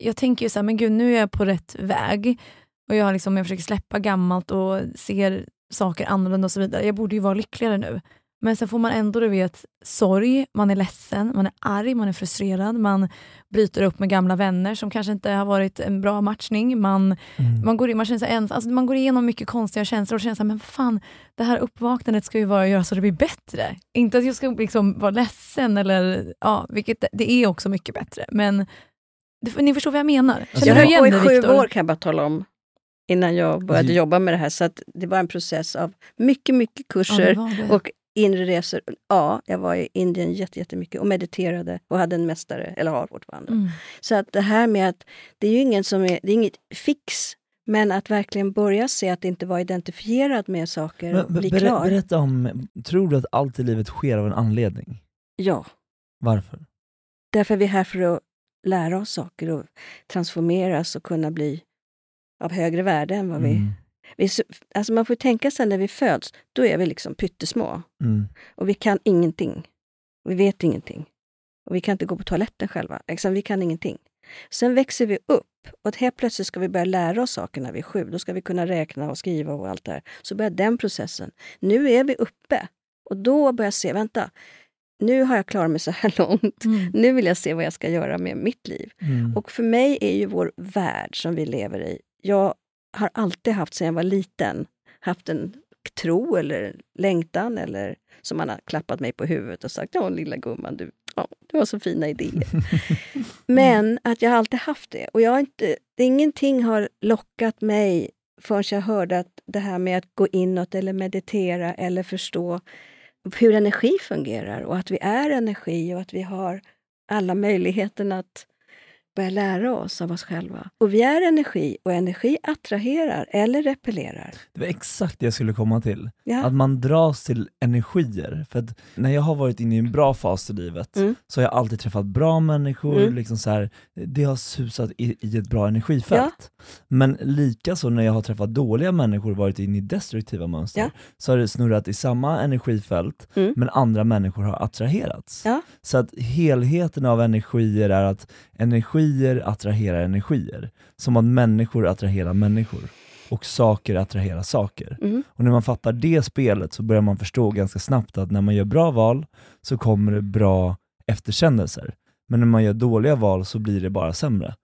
Speaker 2: jag tänker ju så här, men gud nu är jag på rätt väg. Och jag, liksom, jag försöker släppa gammalt och ser saker annorlunda och så vidare. Jag borde ju vara lyckligare nu. Men sen får man ändå du vet, sorg, man är ledsen, man är arg, man är frustrerad, man bryter upp med gamla vänner som kanske inte har varit en bra matchning. Man,
Speaker 1: Mm.
Speaker 2: man, går, in, man, känner sig ens, alltså man går igenom mycket konstiga känslor och känner så här, men vad fan, det här uppvaknandet ska ju vara att göra så det blir bättre. Inte att jag ska liksom vara ledsen, eller, ja, vilket det är också mycket bättre. Men ni förstår vad jag menar.
Speaker 1: Alltså,
Speaker 2: Känner
Speaker 3: jag har
Speaker 2: igen
Speaker 3: hållit
Speaker 2: det
Speaker 3: i sju år kan jag bara tala om. Innan jag började
Speaker 1: Mm.
Speaker 3: jobba med det här. Så att det var en process av mycket, mycket
Speaker 2: Ja,
Speaker 3: kurser.
Speaker 2: det var det.
Speaker 3: Och inre resor. Ja, jag var i Indien jätte- jättemycket och mediterade och hade en mästare, eller har fortfarande.
Speaker 2: Mm.
Speaker 3: Så att det här med att det är ju ingen som är, det är inget fix, men att verkligen börja se att inte vara identifierad med saker och
Speaker 1: Men,
Speaker 3: bli
Speaker 1: ber,
Speaker 3: klar.
Speaker 1: berätta om, tror du att allt i livet sker av en anledning?
Speaker 3: Ja,
Speaker 1: Varför?
Speaker 3: därför är vi här för att lära oss saker och transformeras och kunna bli av högre värde än vad vi...
Speaker 1: Mm.
Speaker 3: vi alltså man får tänka sig när vi föds, då är vi liksom pyttesmå.
Speaker 1: Mm.
Speaker 3: Och vi kan ingenting. Vi vet ingenting. Och vi kan inte gå på toaletten själva. Liksom, vi kan ingenting. Sen växer vi upp och helt plötsligt ska vi börja lära oss saker när vi är sju. Då ska vi kunna räkna och skriva och allt det här. Så börjar den processen. Nu är vi uppe och då börjar jag se, vänta, nu har jag klarat mig så här långt.
Speaker 2: Mm.
Speaker 3: Nu vill jag se vad jag ska göra med mitt liv.
Speaker 1: Mm.
Speaker 3: Och för mig är ju vår värld som vi lever i, jag har alltid haft sedan jag var liten, haft en tro eller längtan eller som man har klappat mig på huvudet och sagt ja lilla gumman du, ja, du har så fina idéer. Men att jag har alltid haft det och jag har inte, ingenting har lockat mig förrän jag hörde att det här med att gå inåt eller meditera eller förstå hur energi fungerar och att vi är energi och att vi har alla möjligheterna att börja lära oss av oss själva. Och vi är energi och energi attraherar eller repellerar.
Speaker 1: Det var exakt det jag skulle komma till.
Speaker 3: Ja.
Speaker 1: Att man dras till energier. För att när jag har varit inne i en bra fas i livet
Speaker 3: Mm.
Speaker 1: så har jag alltid träffat bra människor,
Speaker 3: Mm.
Speaker 1: liksom så här, det har susat i, i ett bra energifält. Men likaså när jag har träffat dåliga människor och varit inne i destruktiva mönster,
Speaker 3: Ja.
Speaker 1: så har det snurrat i samma energifält,
Speaker 3: Mm.
Speaker 1: men andra människor har attraherats.
Speaker 3: Ja.
Speaker 1: Så att helheten av energier är att energier attraherar energier. Som att människor attraherar människor. Och saker attraherar saker.
Speaker 3: Mm.
Speaker 1: Och när man fattar det spelet så börjar man förstå ganska snabbt att när man gör bra val så kommer det bra efterkändelser. Men när man gör dåliga val så blir det bara sämre.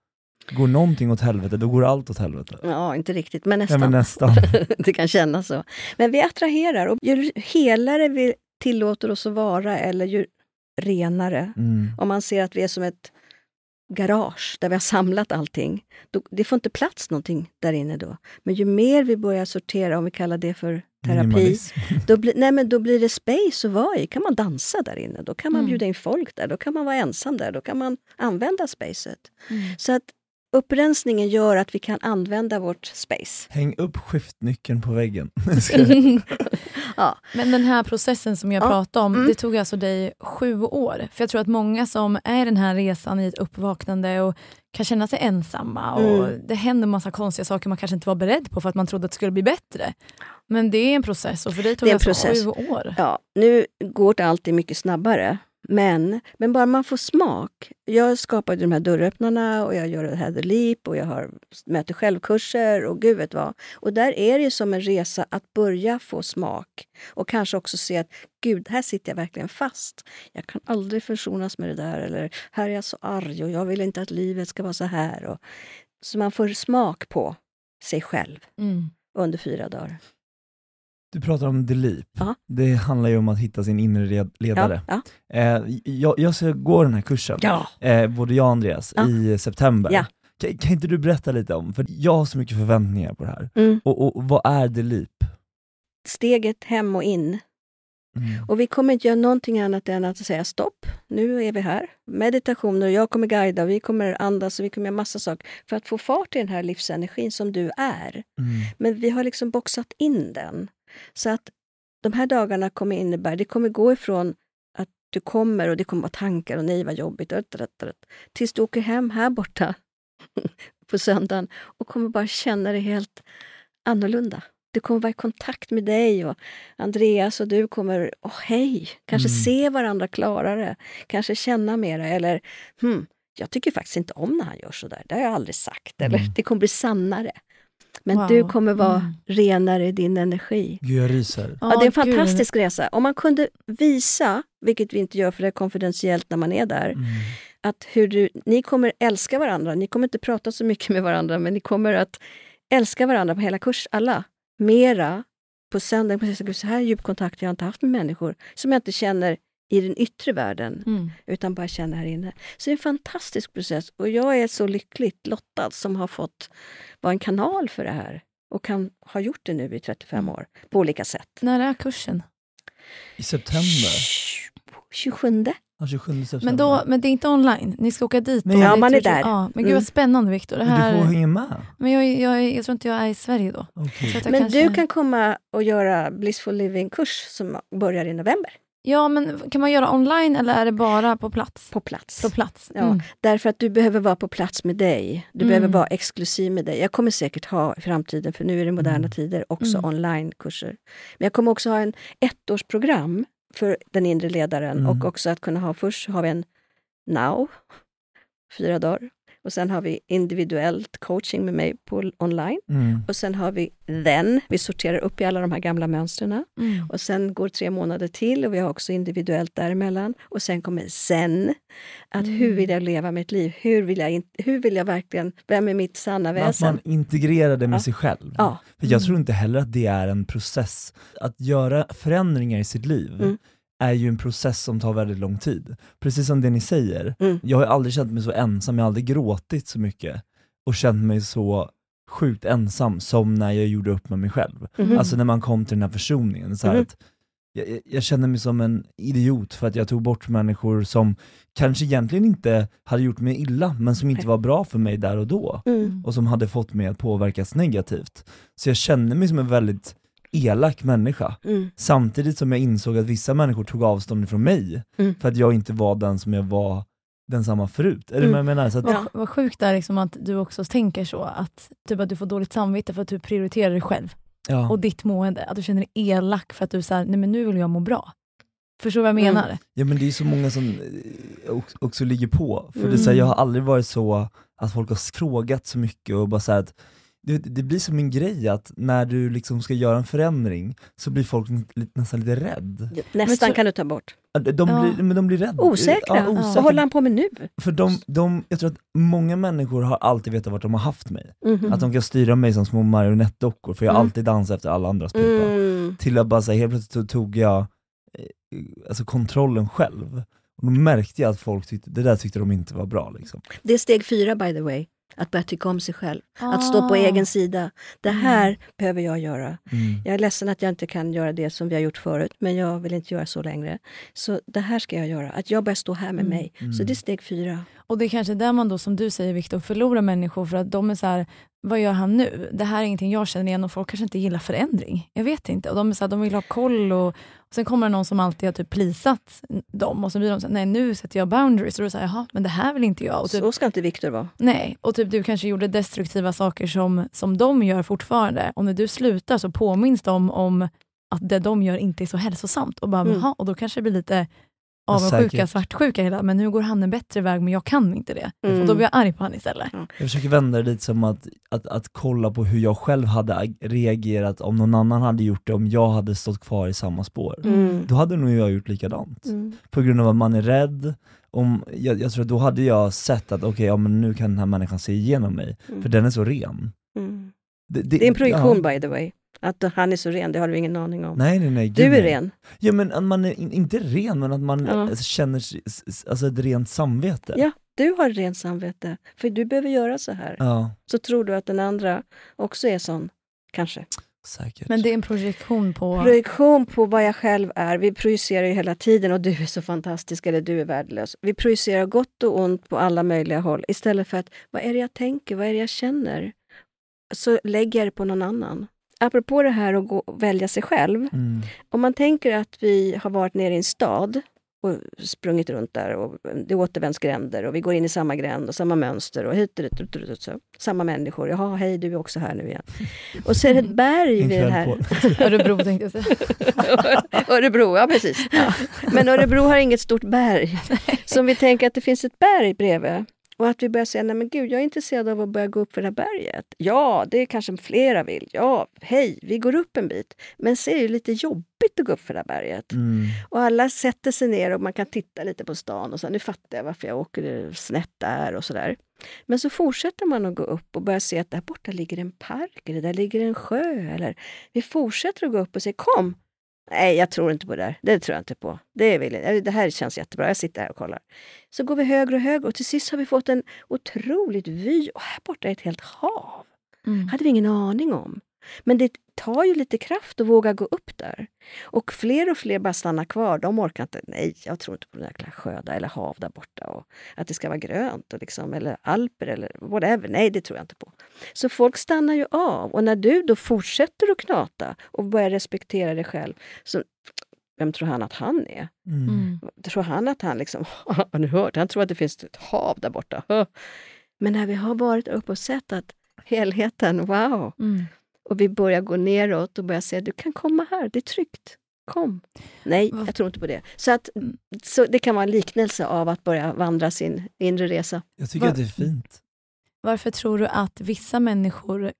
Speaker 1: Går någonting åt helvete, då går allt åt helvete.
Speaker 3: Ja, inte riktigt, men
Speaker 1: Ja,
Speaker 3: nästan.
Speaker 1: men nästan.
Speaker 3: det kan kännas så. Men vi attraherar och ju helare vi tillåter oss att vara eller ju renare.
Speaker 1: Mm.
Speaker 3: Om man ser att vi är som ett garage där vi har samlat allting. Då, det får inte plats någonting där inne då. Men ju mer vi börjar sortera, om vi kallar det för terapi, då, blir- nej, men då blir det space att vara i. kan man dansa där inne, då kan man
Speaker 2: Mm.
Speaker 3: bjuda in folk där, då kan man vara ensam där, då kan man använda spacet.
Speaker 2: Mm.
Speaker 3: Så att upprensningen gör att vi kan använda vårt space.
Speaker 1: Häng upp skiftnyckeln på väggen.
Speaker 3: Ja.
Speaker 2: Men den här processen som jag
Speaker 3: Ja.
Speaker 2: pratade om,
Speaker 3: Mm.
Speaker 2: det tog alltså dig sju år. För jag tror att många som är i den här resan i ett uppvaknande och kan känna sig ensamma och
Speaker 3: Mm.
Speaker 2: det händer massa konstiga saker man kanske inte var beredd på för att man trodde att det skulle bli bättre. Men det är en process och för dig tog
Speaker 3: Det
Speaker 2: det alltså
Speaker 3: process.
Speaker 2: sju år.
Speaker 3: Ja, nu går det alltid mycket snabbare. Men, men bara man får smak. Jag skapade de här dörröppnarna och jag gör det här The Leap och jag har möter självkurser och gud vet vad. Och där är det som en resa att börja få smak och kanske också se att gud, här sitter jag verkligen fast. Jag kan aldrig försonas med det där eller här är jag så arg och jag vill inte att livet ska vara så här. Och, så man får smak på sig själv
Speaker 2: Mm.
Speaker 3: under fyra dagar.
Speaker 1: Du pratar om The Leap.
Speaker 3: Ja.
Speaker 1: Det handlar ju om att hitta sin inre led- ledare.
Speaker 3: Ja,
Speaker 1: Eh, jag, jag ska gå den här kursen,
Speaker 3: ja.
Speaker 1: eh, både jag och Andreas,
Speaker 3: Ja.
Speaker 1: i september.
Speaker 3: Ja.
Speaker 1: Kan, kan inte du berätta lite om, för jag har så mycket förväntningar på det här.
Speaker 3: Mm.
Speaker 1: Och, och vad är Leap?
Speaker 3: Steget hem och in.
Speaker 1: Mm.
Speaker 3: Och vi kommer inte göra någonting annat än att säga stopp, nu är vi här. Meditationer, jag kommer guida, vi kommer andas och vi kommer göra massa saker för att få fart i den här livsenergin som du är.
Speaker 1: Mm.
Speaker 3: Men vi har liksom boxat in den. Så att de här dagarna kommer innebära, det kommer gå ifrån att du kommer och det kommer vara tankar och nej vad jobbigt, tills du åker hem här borta på söndagen och kommer bara känna det helt annorlunda. Du kommer vara i kontakt med dig och Andreas och du kommer, åh hej, kanske
Speaker 1: Mm.
Speaker 3: se varandra klarare, kanske känna mera eller hmm, jag tycker faktiskt inte om när han gör så där. det har jag aldrig sagt. Eller
Speaker 1: Mm.
Speaker 3: det kommer bli sannare. Men
Speaker 2: Wow.
Speaker 3: du kommer vara
Speaker 2: Mm.
Speaker 3: renare i din energi.
Speaker 1: Gud jag ryser.
Speaker 3: Ja, det är en
Speaker 2: gud.
Speaker 3: fantastisk resa. Om man kunde visa, vilket vi inte gör för det är konfidentiellt när man är där,
Speaker 1: Mm.
Speaker 3: att hur du, ni kommer älska varandra. Ni kommer inte prata så mycket med varandra, men ni kommer att älska varandra på hela kurs, alla. Mera på söndagen. "Gud, så här djup kontakt jag har inte haft med människor som jag inte känner i den yttre världen,
Speaker 2: Mm.
Speaker 3: utan bara känner här inne. Så det är en fantastisk process och jag är så lyckligt lottad som har fått vara en kanal för det här och kan ha gjort det nu i 35 år på olika sätt.
Speaker 2: När är kursen?
Speaker 1: I september?
Speaker 3: 27.
Speaker 1: Ja, 27 september.
Speaker 2: Men, då, men det är inte online, ni ska åka dit? Och
Speaker 1: ja,
Speaker 2: det
Speaker 3: man är
Speaker 2: jag-
Speaker 3: där.
Speaker 2: Ja, men gud
Speaker 3: Mm.
Speaker 2: vad spännande Viktor. Det
Speaker 1: Men
Speaker 2: här...
Speaker 1: du får hänga med.
Speaker 2: Men jag, jag, jag tror inte jag är i Sverige då. Jag
Speaker 3: Men
Speaker 2: kanske-
Speaker 3: du kan komma och göra Blissful Living-kurs som börjar i november
Speaker 2: Ja, men kan man göra online eller är det bara på plats?
Speaker 3: på plats.
Speaker 2: På plats.
Speaker 3: Ja,
Speaker 2: Mm.
Speaker 3: Därför att du behöver vara på plats med dig. Du
Speaker 2: Mm.
Speaker 3: behöver vara exklusiv med dig. Jag kommer säkert ha i framtiden, för nu är det moderna
Speaker 1: Mm.
Speaker 3: tider, också
Speaker 2: Mm.
Speaker 3: onlinekurser. Men jag kommer också ha en ettårsprogram för den inre ledaren
Speaker 1: Mm.
Speaker 3: och också att kunna ha, först har vi en now, fyra dagar. Och sen har vi individuellt coaching med mig på online.
Speaker 1: Mm.
Speaker 3: Och sen har vi then, vi sorterar upp i alla de här gamla mönstren.
Speaker 2: Mm.
Speaker 3: Och sen går tre månader till och vi har också individuellt däremellan. Och sen kommer sen. Att hur
Speaker 2: Mm.
Speaker 3: vill jag leva mitt liv? Hur vill jag, hur vill jag verkligen, vem är mitt sanna
Speaker 1: Men Att
Speaker 3: väsen?
Speaker 1: man integrerar det med
Speaker 3: Ja.
Speaker 1: sig själv.
Speaker 3: Ja.
Speaker 1: För jag tror inte heller att det är en process. Att göra förändringar i sitt liv
Speaker 3: Mm.
Speaker 1: Är ju en process som tar väldigt lång tid. Precis som det ni säger,
Speaker 3: Mm.
Speaker 1: jag har aldrig känt mig så ensam, jag har aldrig gråtit så mycket och känt mig så sjukt ensam som när jag gjorde upp med mig själv.
Speaker 3: Mhm.
Speaker 1: Alltså när man kom till den här försoningen. Så här
Speaker 3: Mhm.
Speaker 1: att jag, jag- kände mig som en idiot för att jag tog bort människor som kanske egentligen inte hade gjort mig illa, men som inte var bra för mig där och då
Speaker 3: Mm.
Speaker 1: och som hade fått mig att påverkas negativt. Så jag kände mig som en väldigt elak människa,
Speaker 3: Mm.
Speaker 1: samtidigt som jag insåg att vissa människor tog avstånd ifrån mig,
Speaker 3: Mm.
Speaker 1: för att jag inte var den som jag var densamma förut. Är det
Speaker 3: Mm.
Speaker 1: vad jag menar? Så att,
Speaker 2: Vad,
Speaker 3: Ja.
Speaker 2: vad sjukt det är liksom att du också tänker så, att, typ att du får dåligt samvete för att du prioriterar dig själv
Speaker 1: ja.
Speaker 2: och ditt mående. Att du känner dig elak för att du säger nej men nu vill jag må bra. Förstår du vad jag
Speaker 3: Mm.
Speaker 2: menar?
Speaker 1: ja men det är så många som eh, också- också ligger på, för det är
Speaker 3: Mm.
Speaker 1: så här, jag har aldrig varit så att folk har frågat så mycket och bara så här att det, det blir som en grej att när du liksom ska göra en förändring så blir folk nästan lite rädd.
Speaker 3: Nästan
Speaker 2: så-
Speaker 3: kan du ta bort.
Speaker 1: De,
Speaker 2: Ja.
Speaker 1: blir, men de blir rädda.
Speaker 3: Osäkra.
Speaker 1: Ja,
Speaker 2: Ja.
Speaker 1: osäkra.
Speaker 3: Vad håller han på med nu?
Speaker 1: För de, de, jag tror att många människor har alltid vetat vart de har haft mig.
Speaker 3: Mhm.
Speaker 1: Att de kan styra mig som små marionettdockor, för jag har
Speaker 3: Mm.
Speaker 1: alltid dansat efter alla andras pipa.
Speaker 3: Mm.
Speaker 1: Till att bara säga helt plötsligt så tog jag eh, alltså kontrollen själv. Och då märkte jag att folk tyckte, det där tyckte de inte var bra. Liksom.
Speaker 3: Det är steg fyra by the way. Att börja tycka om sig själv. Att stå
Speaker 2: Ah.
Speaker 3: på egen sida. Det
Speaker 2: Mm.
Speaker 3: här behöver jag göra.
Speaker 1: Mm.
Speaker 3: Jag är ledsen att jag inte kan göra det som vi har gjort förut, men jag vill inte göra så längre. Så det här ska jag göra, att jag börjar stå här med
Speaker 2: Mm.
Speaker 3: mig. Så
Speaker 1: Mm.
Speaker 3: det är steg fyra.
Speaker 2: Och det är kanske där man då, som du säger Viktor, förlorar människor för att de är så här, vad gör han nu? Det här är ingenting jag känner igen och folk kanske inte gillar förändring. Jag vet inte. Och de är så här, de vill ha koll och, och sen kommer det någon som alltid har typ plisat dem och så blir de så här, nej nu sätter jag boundaries. Och då säger jaha, men det här vill inte jag. Och typ,
Speaker 3: Så ska inte Viktor vara.
Speaker 2: nej, och typ du kanske gjorde destruktiva saker som, som de gör fortfarande. Och när du slutar så påminns de om att det de gör inte är så hälsosamt. Och bara,
Speaker 3: Mm.
Speaker 2: och då kanske det blir lite avundsjuka, svartsjuka hela, men nu går han en bättre väg men jag kan inte det.
Speaker 3: Mm.
Speaker 2: Och då blir jag arg på honom istället.
Speaker 1: Jag försöker vända det lite som att, att, att kolla på hur jag själv hade ag- reagerat om någon annan hade gjort det, om jag hade stått kvar i samma spår.
Speaker 3: Mm.
Speaker 1: Då hade nog jag gjort likadant.
Speaker 3: Mm.
Speaker 1: På grund av att man är rädd, om, jag, jag tror att då hade jag sett att okej, ja, men nu kan den här människan se igenom mig,
Speaker 3: Mm.
Speaker 1: för den är så ren.
Speaker 3: Mm. Det är en projektion by the way. Att han är så ren, det har du ingen aning om.
Speaker 1: Nej nej nej,
Speaker 3: du är
Speaker 1: nej.
Speaker 3: ren.
Speaker 1: Ja men att man är in, inte ren, men att man
Speaker 3: Ja.
Speaker 1: eh, känner alltså ett rent samvete.
Speaker 3: Ja, du har rent samvete. För du behöver göra så här.
Speaker 1: Ja,
Speaker 3: Så tror du att den andra också är sån. Kanske.
Speaker 1: säkert.
Speaker 2: Men det är en projektion på...
Speaker 3: Projektion på vad jag själv är. Vi projicerar ju hela tiden och du är så fantastisk eller du är värdelös. Vi projicerar gott och ont på alla möjliga håll istället för att vad är det jag tänker, vad är det jag känner? Så lägger jag det på någon annan. Apropå det här att gå, välja sig själv.
Speaker 1: Mm.
Speaker 3: Om man tänker att vi har varit nere i en stad och sprungit runt där och det är återvändsgränder och vi går in i samma gränd och samma mönster och hit och dit, dit, dit, dit, så. samma människor. Jaha, hej du är också här nu igen. Och så är det ett berg vid
Speaker 1: kväll
Speaker 3: här...
Speaker 2: Örebro tänkte jag säga.
Speaker 3: Örebro, ja precis. Men Örebro har inget stort berg. Så om vi tänker att det finns ett berg bredvid och att vi börjar säga, nej men gud, jag är intresserad av att börja gå upp för det här berget. Ja, det kanske flera vill. Ja, hej, vi går upp en bit. Men så är det lite jobbigt att gå upp för det här berget.
Speaker 1: Mm.
Speaker 3: Och alla sätter sig ner och man kan titta lite på stan och så nu fattar jag varför jag åker snett där och sådär. Men så fortsätter man att gå upp och börjar se att där borta ligger en park eller där ligger en sjö. Eller vi fortsätter att gå upp och säger kom! Nej, jag tror inte på det där. Det tror jag inte på. Det, vill jag. det här känns jättebra. Jag sitter här och kollar. Så går vi högre och högre och till sist har vi fått en otroligt vy. Och här borta är ett helt hav.
Speaker 2: Mm.
Speaker 3: hade vi ingen aning om. Men det tar ju lite kraft att våga gå upp där. Och fler och fler bara stannar kvar. De orkar inte. Nej, jag tror inte på den jäkla sjö där, eller hav där borta. Och att det ska vara grönt, och liksom, eller alper eller whatever. Nej, det tror jag inte på. Så folk stannar ju av. Och när du då fortsätter att knata och börjar respektera dig själv, så vem tror han att han är?
Speaker 1: Mm.
Speaker 2: Mm.
Speaker 3: Tror han att han liksom, har ni hört? Han tror att det finns ett hav där borta. Hö. Men när vi har varit uppe och sett att helheten, wow!
Speaker 2: Mm.
Speaker 3: Och vi börjar gå neråt och börjar säga, du kan komma här, det är tryggt. Kom. Nej, jag tror inte på det. Så, att,
Speaker 2: Mm.
Speaker 3: så det kan vara en liknelse av att börja vandra sin inre resa.
Speaker 1: Jag tycker
Speaker 2: Va-
Speaker 1: att det är fint.
Speaker 2: Varför tror du att vissa människor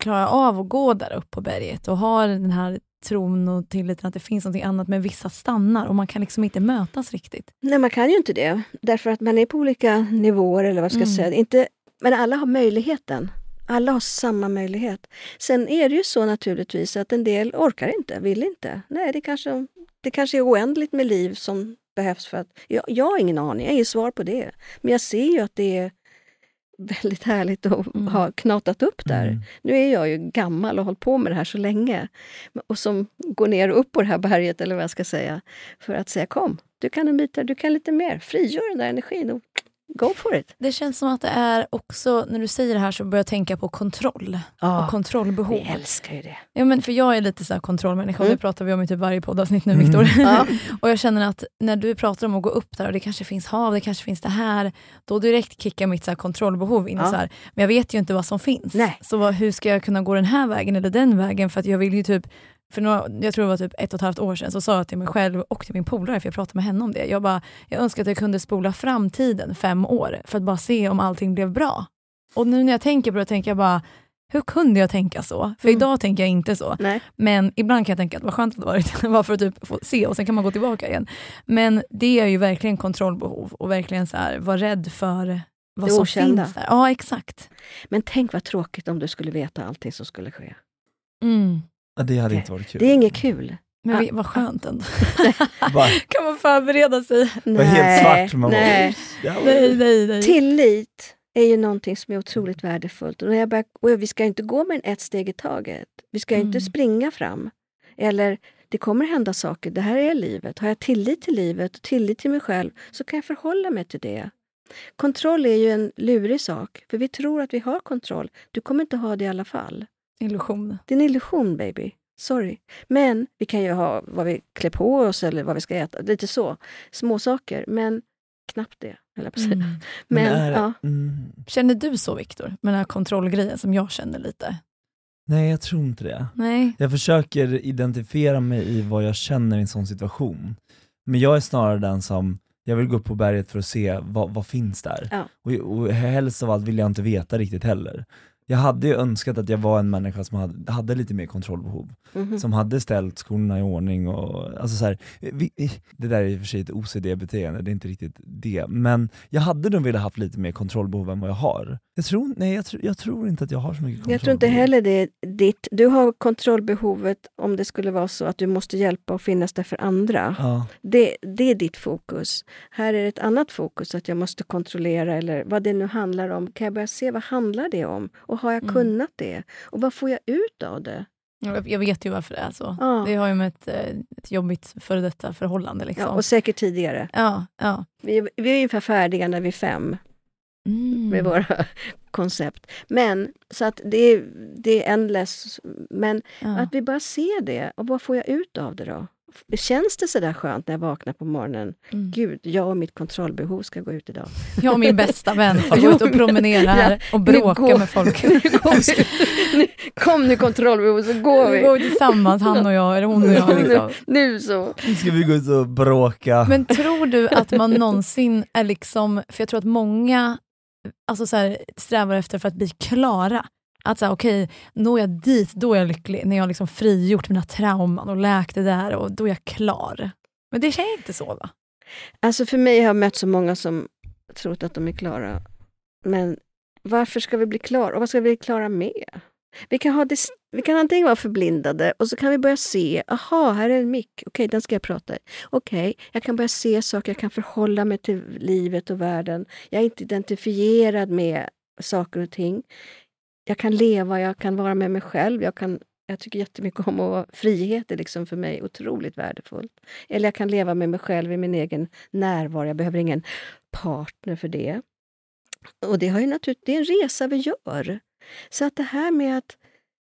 Speaker 2: klarar av att gå där upp på berget och har den här tron och tilliten att det finns något annat, men vissa stannar och man kan liksom inte mötas riktigt.
Speaker 3: Nej, man kan ju inte det. Därför att man är på olika nivåer, eller vad ska jag
Speaker 2: Mm.
Speaker 3: säga. Inte, men alla har möjligheten. Alla har samma möjlighet. Sen är det ju så naturligtvis att en del orkar inte, vill inte. Nej, det kanske, det kanske är oändligt med liv som behövs för att... Jag, jag har ingen aning, jag har inget svar på det. Men jag ser ju att det är väldigt härligt att
Speaker 2: Mm.
Speaker 3: ha knatat upp där.
Speaker 1: Mm.
Speaker 3: Nu är jag ju gammal och har hållit på med det här så länge. Och som går ner och upp på det här berget, eller vad jag ska säga, för att säga kom, du kan en bit där, du kan lite mer. Frigör den där energin och go for it.
Speaker 2: Det känns som att det är också, när du säger det här så börjar jag tänka på kontroll och
Speaker 3: Ja,
Speaker 2: kontrollbehov.
Speaker 3: vi älskar ju det.
Speaker 2: Ja, men för jag är lite så här kontrollmänniska och
Speaker 3: Mm.
Speaker 2: det pratar vi om i typ varje poddavsnitt nu
Speaker 1: Mm.
Speaker 2: Viktor.
Speaker 3: Ja.
Speaker 2: och jag känner att när du pratar om att gå upp där och det kanske finns hav, det kanske finns det här, då direkt kickar mitt så här kontrollbehov in.
Speaker 3: Ja.
Speaker 2: Så här, men jag vet ju inte vad som finns.
Speaker 3: Nej.
Speaker 2: Så vad, hur ska jag kunna gå den här vägen eller den vägen? För att jag vill ju typ, för några, jag tror det var typ ett och ett halvt år sedan, så sa jag till mig själv och till min polare, för jag pratade med henne om det. Jag bara, jag önskar att jag kunde spola framtiden fem år för att bara se om allting blev bra. Och nu när jag tänker på det tänker jag bara, hur kunde jag tänka så? För
Speaker 3: Mm.
Speaker 2: idag tänker jag inte så.
Speaker 3: Nej.
Speaker 2: Men ibland kan jag tänka att vad skönt det varit, bara för att typ få se och sen kan man gå tillbaka igen. Men det är ju verkligen kontrollbehov och verkligen så här, vara rädd för vad
Speaker 3: Det
Speaker 2: som
Speaker 3: okända.
Speaker 2: finns där. Ja, exakt.
Speaker 3: Men tänk vad tråkigt om du skulle veta allting som skulle ske.
Speaker 2: Mm.
Speaker 1: Ja, det hade inte varit kul.
Speaker 3: Det är inget kul.
Speaker 2: Men vi, vad skönt ändå. Kan man förbereda sig?
Speaker 1: det var helt svart. Man
Speaker 3: nej.
Speaker 1: Bara, ja,
Speaker 2: Nej, nej, nej.
Speaker 3: Tillit är ju någonting som är otroligt värdefullt. Och när jag börjar, och vi ska inte gå med en ett steg i taget. Vi ska inte
Speaker 2: Mm.
Speaker 3: springa fram. Eller, det kommer hända saker. Det här är livet. Har jag tillit till livet och tillit till mig själv så kan jag förhålla mig till det. Kontroll är ju en lurig sak, för vi tror att vi har kontroll. Du kommer inte ha det i alla fall.
Speaker 2: Illusion.
Speaker 3: Det är en illusion, baby. Sorry. Men vi kan ju ha vad vi klär på oss eller vad vi ska äta. Lite så. Små saker, men knappt det. jag på.
Speaker 2: Mm.
Speaker 3: Men,
Speaker 1: är,
Speaker 3: ja.
Speaker 1: mm,
Speaker 2: Känner du så Viktor, med den här kontrollgrejen som jag känner lite?
Speaker 1: nej, jag tror inte det.
Speaker 2: Nej.
Speaker 1: Jag försöker identifiera mig i vad jag känner i en sån situation. Men jag är snarare den som, jag vill gå upp på berget för att se vad, vad finns där.
Speaker 3: Ja.
Speaker 1: Och, och helst av allt vill jag inte veta riktigt heller. Jag hade ju önskat att jag var en människa som hade, hade lite mer kontrollbehov.
Speaker 3: Mhm.
Speaker 1: Som hade ställt skorna i ordning och, alltså så här, vi, det där är i och för sig ett OCD-beteende, det är inte riktigt det. Men jag hade nog velat haft lite mer kontrollbehov än vad jag har. Jag tror, nej, jag, tror- jag tror inte att jag har så mycket kontrollbehov.
Speaker 3: Jag tror inte heller det är ditt. Du har kontrollbehovet om det skulle vara så att du måste hjälpa och finnas där för andra.
Speaker 1: Ja.
Speaker 3: Det, det är ditt fokus. Här är ett annat fokus, att jag måste kontrollera eller vad det nu handlar om. Kan jag börja se vad handlar det om? Och har jag
Speaker 2: Mm.
Speaker 3: kunnat det? Och vad får jag ut av det?
Speaker 2: Jag, vet ju varför det är så.
Speaker 3: Ja.
Speaker 2: Det har ju med ett, eh, ett jobbigt före detta förhållande. Liksom.
Speaker 3: Ja, och säkert tidigare.
Speaker 2: ja, ja.
Speaker 3: Vi, är- vi är ungefär färdiga när vi är fem
Speaker 2: Mm.
Speaker 3: med våra koncept. Men, så att det är, det är endless. Men
Speaker 2: ja.
Speaker 3: att vi bara ser det. Och vad får jag ut av det då? Känns det så där skönt när jag vaknar på morgonen?
Speaker 2: Mm.
Speaker 3: Gud, jag och mitt kontrollbehov ska gå ut idag.
Speaker 2: Jag och min bästa vän får gå ut och promenera här och bråka
Speaker 3: går-
Speaker 2: med folk.
Speaker 3: Nu går vi. Nu- Kom nu kontrollbehov så går
Speaker 2: Vi
Speaker 3: vi.
Speaker 2: går tillsammans, han och jag, eller hon och jag. Liksom.
Speaker 3: Nu så.
Speaker 1: Nu ska vi gå ut och bråka.
Speaker 2: Men tror du att man någonsin är liksom, för jag tror att många alltså så här, strävar efter för att bli klara. Att säga okej, når jag dit, då är jag lycklig. När jag har liksom frigjort mina trauman och läkt det där, och då är jag klar. Men det är inte så va?
Speaker 3: Alltså för mig har jag mött så många som trott att de är klara. Men varför ska vi bli klara? Och vad ska vi bli klara med? Vi kan, ha dis- vi kan antingen vara förblindade och så kan vi börja se, aha, här är en mick, okej, den ska jag prata i. Okej, jag kan börja se saker, jag kan förhålla mig till livet och världen. Jag är inte identifierad med saker och ting. Jag kan leva, jag kan vara med mig själv. Jag, kan, jag tycker jättemycket om att frihet är liksom för mig otroligt värdefullt. Eller jag kan leva med mig själv i min egen närvaro. Jag behöver ingen partner för det. Och det, har ju naturligt, det är en resa vi gör. Så att det här med att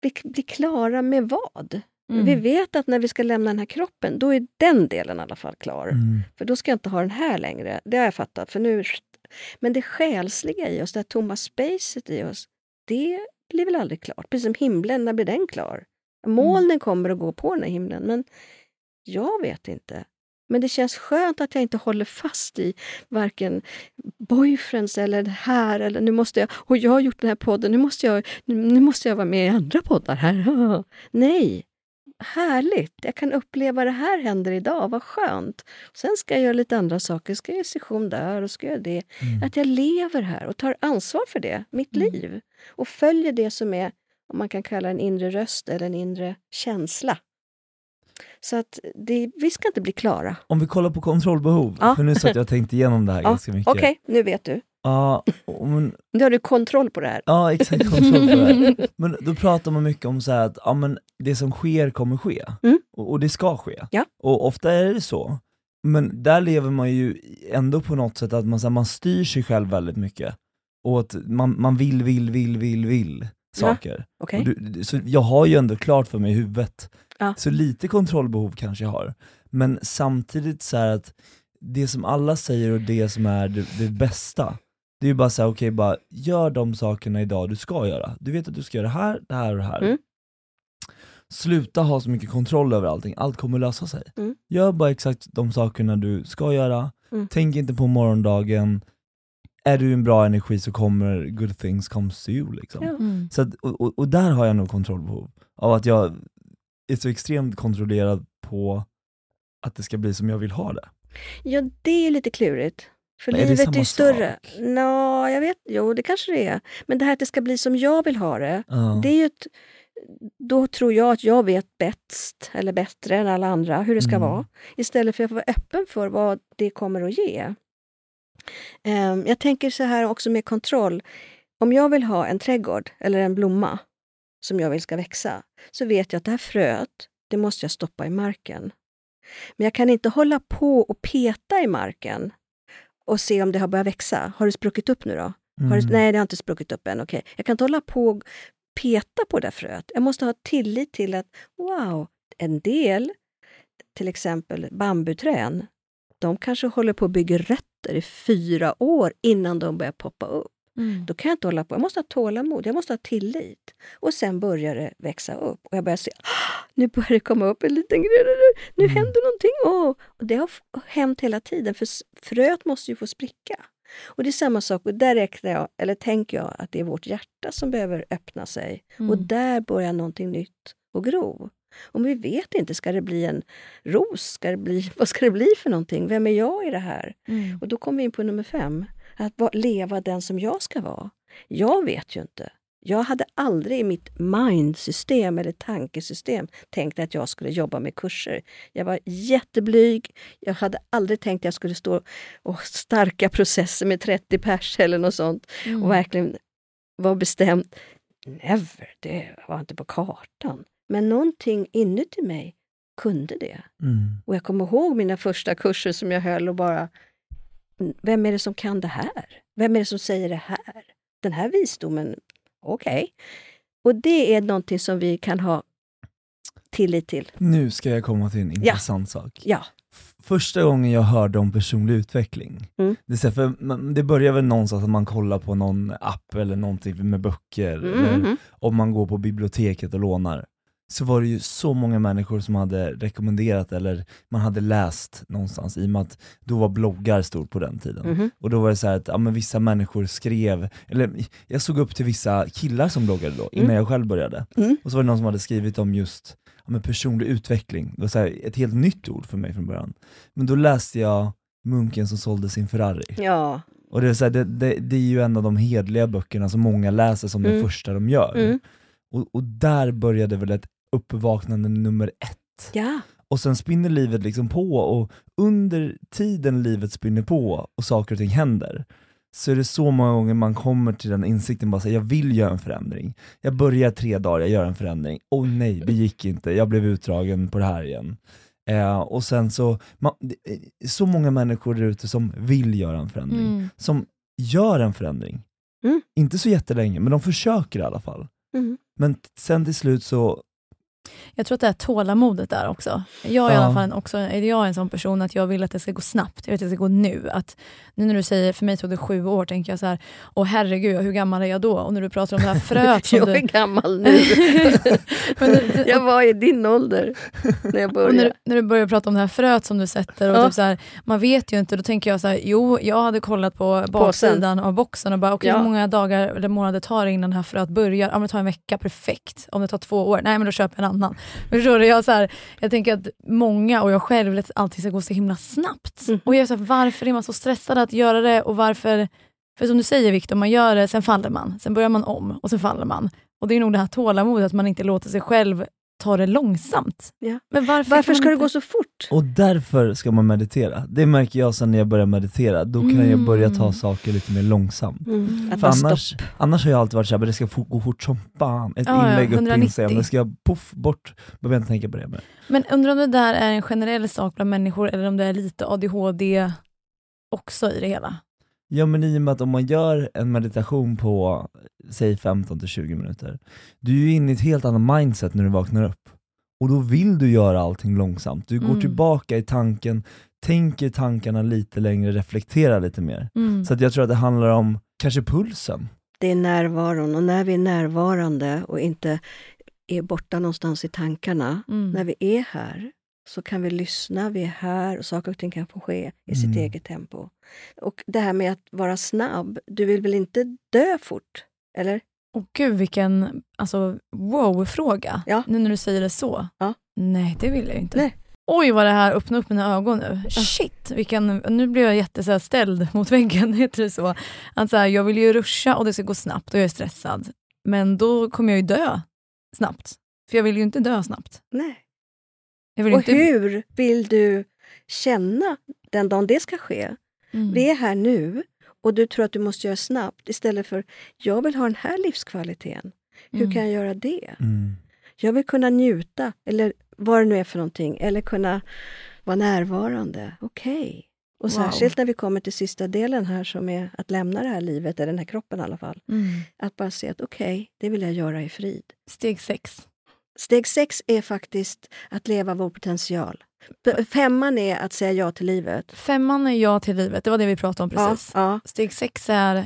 Speaker 3: bli, bli klara med vad?
Speaker 2: Mm.
Speaker 3: Vi vet att när vi ska lämna den här kroppen, då är den delen i alla fall klar.
Speaker 1: Mm.
Speaker 3: För då ska jag inte ha den här längre. Det har jag fattat. För nu, men det själsliga i oss, det här tomma spacet i oss, det blir väl aldrig klart. Precis som himlen, när blir den klar? Molnen kommer att gå på den här himlen, men jag vet inte. Men det känns skönt att jag inte håller fast i varken boyfriends eller det här eller nu måste jag, och jag har gjort den här podden, nu måste jag, nu, nu måste jag vara med i andra poddar här. Nej, härligt! Jag kan uppleva det här händer idag, vad skönt. Sen ska jag göra lite andra saker, ska jag session där och ska jag det.
Speaker 1: Mm.
Speaker 3: Att jag lever här och tar ansvar för det, mitt
Speaker 2: Mm.
Speaker 3: liv. Och följer det som är, om man kan kalla en inre röst eller en inre känsla. Så att det, vi ska inte bli klara.
Speaker 1: Om vi kollar på kontrollbehov,
Speaker 3: Ja.
Speaker 1: för nu satt jag och tänkte igenom det här
Speaker 3: Ja,
Speaker 1: ganska mycket.
Speaker 3: Okej, nu vet du.
Speaker 1: Ja, men,
Speaker 3: Nu har du kontroll på det här.
Speaker 1: ja, exakt kontroll på det här. Men då pratar man mycket om så att ja, men det som sker kommer ske,
Speaker 3: Mm.
Speaker 1: och, och det ska ske.
Speaker 3: Ja.
Speaker 1: Och ofta är det så. Men där lever man ju ändå på något sätt att man, så här, man styr sig själv väldigt mycket. Och att man, man vill, vill, vill, vill, vill saker.
Speaker 3: Okej?
Speaker 1: Och du, så jag har ju ändå klart för mig i huvudet.
Speaker 3: Ja.
Speaker 1: Så lite kontrollbehov kanske jag har. Men samtidigt så att det som alla säger och det som är det, det bästa, det är ju bara såhär, okej bara gör de sakerna idag du ska göra. Du vet att du ska göra det här, det här och det här.
Speaker 3: Mm.
Speaker 1: Sluta ha så mycket kontroll över allting, allt kommer lösa sig.
Speaker 3: Mm.
Speaker 1: Gör bara exakt de sakerna du ska göra,
Speaker 3: Mm.
Speaker 1: tänk inte på morgondagen, är du en bra energi så kommer good things comes to you. Liksom.
Speaker 2: Mm.
Speaker 1: Så att, och, och, och där har jag nog kontrollbehov, av att jag är så extremt kontrollerad på att det ska bli som jag vill ha det.
Speaker 3: Ja, det är lite klurigt. För
Speaker 1: Men är
Speaker 3: livet är
Speaker 1: samma
Speaker 3: ju större. Nå, jag vet. Jo, det kanske det är. Men det här att det ska bli som jag vill ha det,
Speaker 1: Ja.
Speaker 3: det är ju ett, då tror jag att jag vet bäst, eller bättre än alla andra, hur det ska
Speaker 1: Mm.
Speaker 3: vara. Istället för att vara öppen för vad det kommer att ge. Ehm, jag tänker så här också med kontroll. Om jag vill ha en trädgård eller en blomma som jag vill ska växa, så vet jag att det här fröet, det måste jag stoppa i marken. Men jag kan inte hålla på och peta i marken och se om det har börjat växa. Har det spruckit upp nu då? Har det,
Speaker 1: Mm.
Speaker 3: nej, det har inte spruckit upp än. Okej. Jag kan inte hålla på och peta på det där fröet. Jag måste ha tillit till att wow, en del, till exempel bambuträn, de kanske håller på att bygga rötter i fyra år innan de börjar poppa upp.
Speaker 2: Mm.
Speaker 3: Då kan jag inte hålla på. Jag måste ha tålamod, jag måste ha tillit. Och sen börjar det växa upp. Och jag börjar se, "Ah, nu börjar det komma upp en liten grej. Nu
Speaker 1: Mm.
Speaker 3: händer någonting. Åh! Och det har hänt hela tiden, för fröet måste ju få spricka. Och det är samma sak, och där räknar jag, eller tänker jag att det är vårt hjärta som behöver öppna sig. Och
Speaker 2: Mm.
Speaker 3: där börjar någonting nytt att gro. Och vi vet inte, ska det bli en ros? Ska det bli, vad ska det bli för någonting? Vem är jag i det här?
Speaker 2: Mm.
Speaker 3: Och då kommer vi in på nummer fem. Att va- leva den som jag ska vara. Jag vet ju inte. Jag hade aldrig i mitt mindsystem eller tankesystem tänkt att jag skulle jobba med kurser. Jag var jätteblyg. Jag hade aldrig tänkt att jag skulle stå och starka processer med 30 pers eller något sånt.
Speaker 2: Mm.
Speaker 3: Och verkligen vara bestämd. Never, det var inte på kartan. Men någonting inuti mig kunde det.
Speaker 1: Mm.
Speaker 3: Och jag kommer ihåg mina första kurser som jag höll och bara, vem är det som kan det här? Vem är det som säger det här? Den här visdomen, okej. Och det är någonting som vi kan ha tillit till.
Speaker 1: Nu ska jag komma till en intressant sak.
Speaker 3: Ja.
Speaker 1: Första gången jag hörde om personlig utveckling,
Speaker 3: Mm.
Speaker 1: det, är för det börjar väl någonstans att man kollar på någon app eller någonting med böcker, eller
Speaker 3: Mhm.
Speaker 1: om man går på biblioteket och lånar, så var det ju så många människor som hade rekommenderat eller man hade läst någonstans i och med att då var bloggar stort på den tiden.
Speaker 3: Mhm.
Speaker 1: Och då var det så här att ja, men vissa människor skrev, eller jag såg upp till vissa killar som bloggade då, innan
Speaker 3: Mm.
Speaker 1: jag själv började.
Speaker 3: Mm.
Speaker 1: Och så var det någon som hade skrivit om just ja, men personlig utveckling, det var så här, ett helt nytt ord för mig från början. Men då läste jag Munken som sålde sin Ferrari.
Speaker 3: Ja.
Speaker 1: Och det är, så här, det, det, det är ju en av de hedliga böckerna som många läser som den
Speaker 3: Mm.
Speaker 1: första de gör.
Speaker 3: Mm.
Speaker 1: Och, och där började väl ett uppvaknande nummer ett.
Speaker 3: Ja.
Speaker 1: Och sen spinner livet liksom på och under tiden livet spinner på och saker och ting händer, så är det så många gånger man kommer till den insikten, bara säga jag vill göra en förändring. Jag börjar tre dagar, jag gör en förändring. Åh nej, det gick inte, jag blev utdragen på det här igen. Eh, och sen så, man, är så många människor där ute som vill göra en förändring,
Speaker 2: Mm.
Speaker 1: som gör en förändring.
Speaker 3: Mm.
Speaker 1: Inte så jättelänge, men de försöker i alla fall.
Speaker 3: Mm.
Speaker 1: Men sen till slut så,
Speaker 2: Jag tror att det är tålamodet där också. Jag är i
Speaker 1: Ja.
Speaker 2: alla fall också, är jag en sån person att jag vill att det ska gå snabbt. Jag vill att det ska gå nu. Att, nu när du säger, för mig tog det sju år, tänker jag så här, åh herregud, hur gammal är jag då? Och när du pratar om det här fröet som
Speaker 3: Jag
Speaker 2: du...
Speaker 3: är gammal nu.
Speaker 2: Det-
Speaker 3: jag var i din ålder när jag
Speaker 2: när,
Speaker 3: började.
Speaker 2: du- när du börjar prata om det här fröet som du sätter, och
Speaker 3: Ja.
Speaker 2: typ så här, man vet ju inte, då tänker jag så här, jo, jag hade kollat på baksidan av boxen och bara, okej
Speaker 3: Ja.
Speaker 2: hur många dagar eller månader tar det innan det här fröet börjar? Ja, men det tar en vecka, perfekt. Om det tar två år, nej men då köper jag en annan. Förstår du? Jag, så här, jag tänker att många, och jag själv, vill att allting ska gå så himla snabbt.
Speaker 3: Mhm.
Speaker 2: Och jag är så här, varför är man så stressad att göra det och varför, för som du säger Viktor, man gör det, sen faller man, sen börjar man om och sen faller man. Och det är nog det här tålamodet, att man inte låter sig själv ta det långsamt.
Speaker 3: Ja.
Speaker 2: Men varför,
Speaker 3: Varför ska det
Speaker 2: inte-
Speaker 3: gå så fort?
Speaker 1: och därför ska man meditera. Det märker jag sen när jag börjar meditera, då kan jag börja ta saker lite mer långsamt.
Speaker 3: Mm.
Speaker 1: För
Speaker 3: stopp.
Speaker 1: annars, annars har jag alltid varit såhär, men det ska gå fort som fan. Ett
Speaker 2: Ja, ja,
Speaker 1: inlägg upp på
Speaker 2: 190.
Speaker 1: Instagram, det ska poff bort, behöver jag inte tänka på det mer.
Speaker 2: Men undrar om det där är en generell sak bland människor eller om det är lite ADHD också i det hela?
Speaker 1: Ja men i och med att om man gör en meditation på, säg 15-20 minuter, du är ju inne i ett helt annat mindset när du vaknar upp. Och då vill du göra allting långsamt, du går
Speaker 2: Mm.
Speaker 1: tillbaka i tanken, tänker tankarna lite längre, reflekterar lite mer.
Speaker 2: Mm.
Speaker 1: Så att jag tror att det handlar om kanske pulsen.
Speaker 3: Det är närvaron och när vi är närvarande och inte är borta någonstans i tankarna,
Speaker 2: Mm.
Speaker 3: när vi är här så kan vi lyssna, vi är här och saker och ting kan få ske i sitt
Speaker 1: Mm.
Speaker 3: eget tempo. Och det här med att vara snabb, du vill väl inte dö fort? Eller?
Speaker 2: Och gud vilken alltså, wow-fråga,
Speaker 3: Ja.
Speaker 2: nu när du säger det så.
Speaker 3: Ja.
Speaker 2: Nej, det vill jag inte.
Speaker 3: Nej.
Speaker 2: Oj vad det här öppnar upp mina ögon nu. Shit, vilken, nu blev jag jätte så här, ställd mot väggen, heter det så? Att, så här, jag vill ju ruscha och det ska gå snabbt och jag är stressad. Men då kommer jag ju dö snabbt. För jag vill ju inte dö snabbt.
Speaker 3: Nej.
Speaker 2: Jag vill
Speaker 3: Och
Speaker 2: inte...
Speaker 3: hur vill du känna den dagen det ska ske?
Speaker 2: Mm.
Speaker 3: Vi är här nu och du tror att du måste göra snabbt istället för jag vill ha den här livskvaliteten. Hur
Speaker 2: Mm.
Speaker 3: kan jag göra det?
Speaker 1: Mm.
Speaker 3: Jag vill kunna njuta, eller vad det nu är för någonting, eller kunna vara närvarande. Okej. Och
Speaker 2: Wow.
Speaker 3: särskilt när vi kommer till sista delen här som är att lämna det här livet, eller den här kroppen i alla fall.
Speaker 2: Mm.
Speaker 3: Att bara se att okej, det vill jag göra i frid.
Speaker 2: Steg sex.
Speaker 3: Steg sex är faktiskt att leva vår potential. Femman är att säga ja till livet.
Speaker 2: Femman är ja till livet, det var det vi pratade om precis.
Speaker 3: Ja, ja.
Speaker 2: Steg sex är...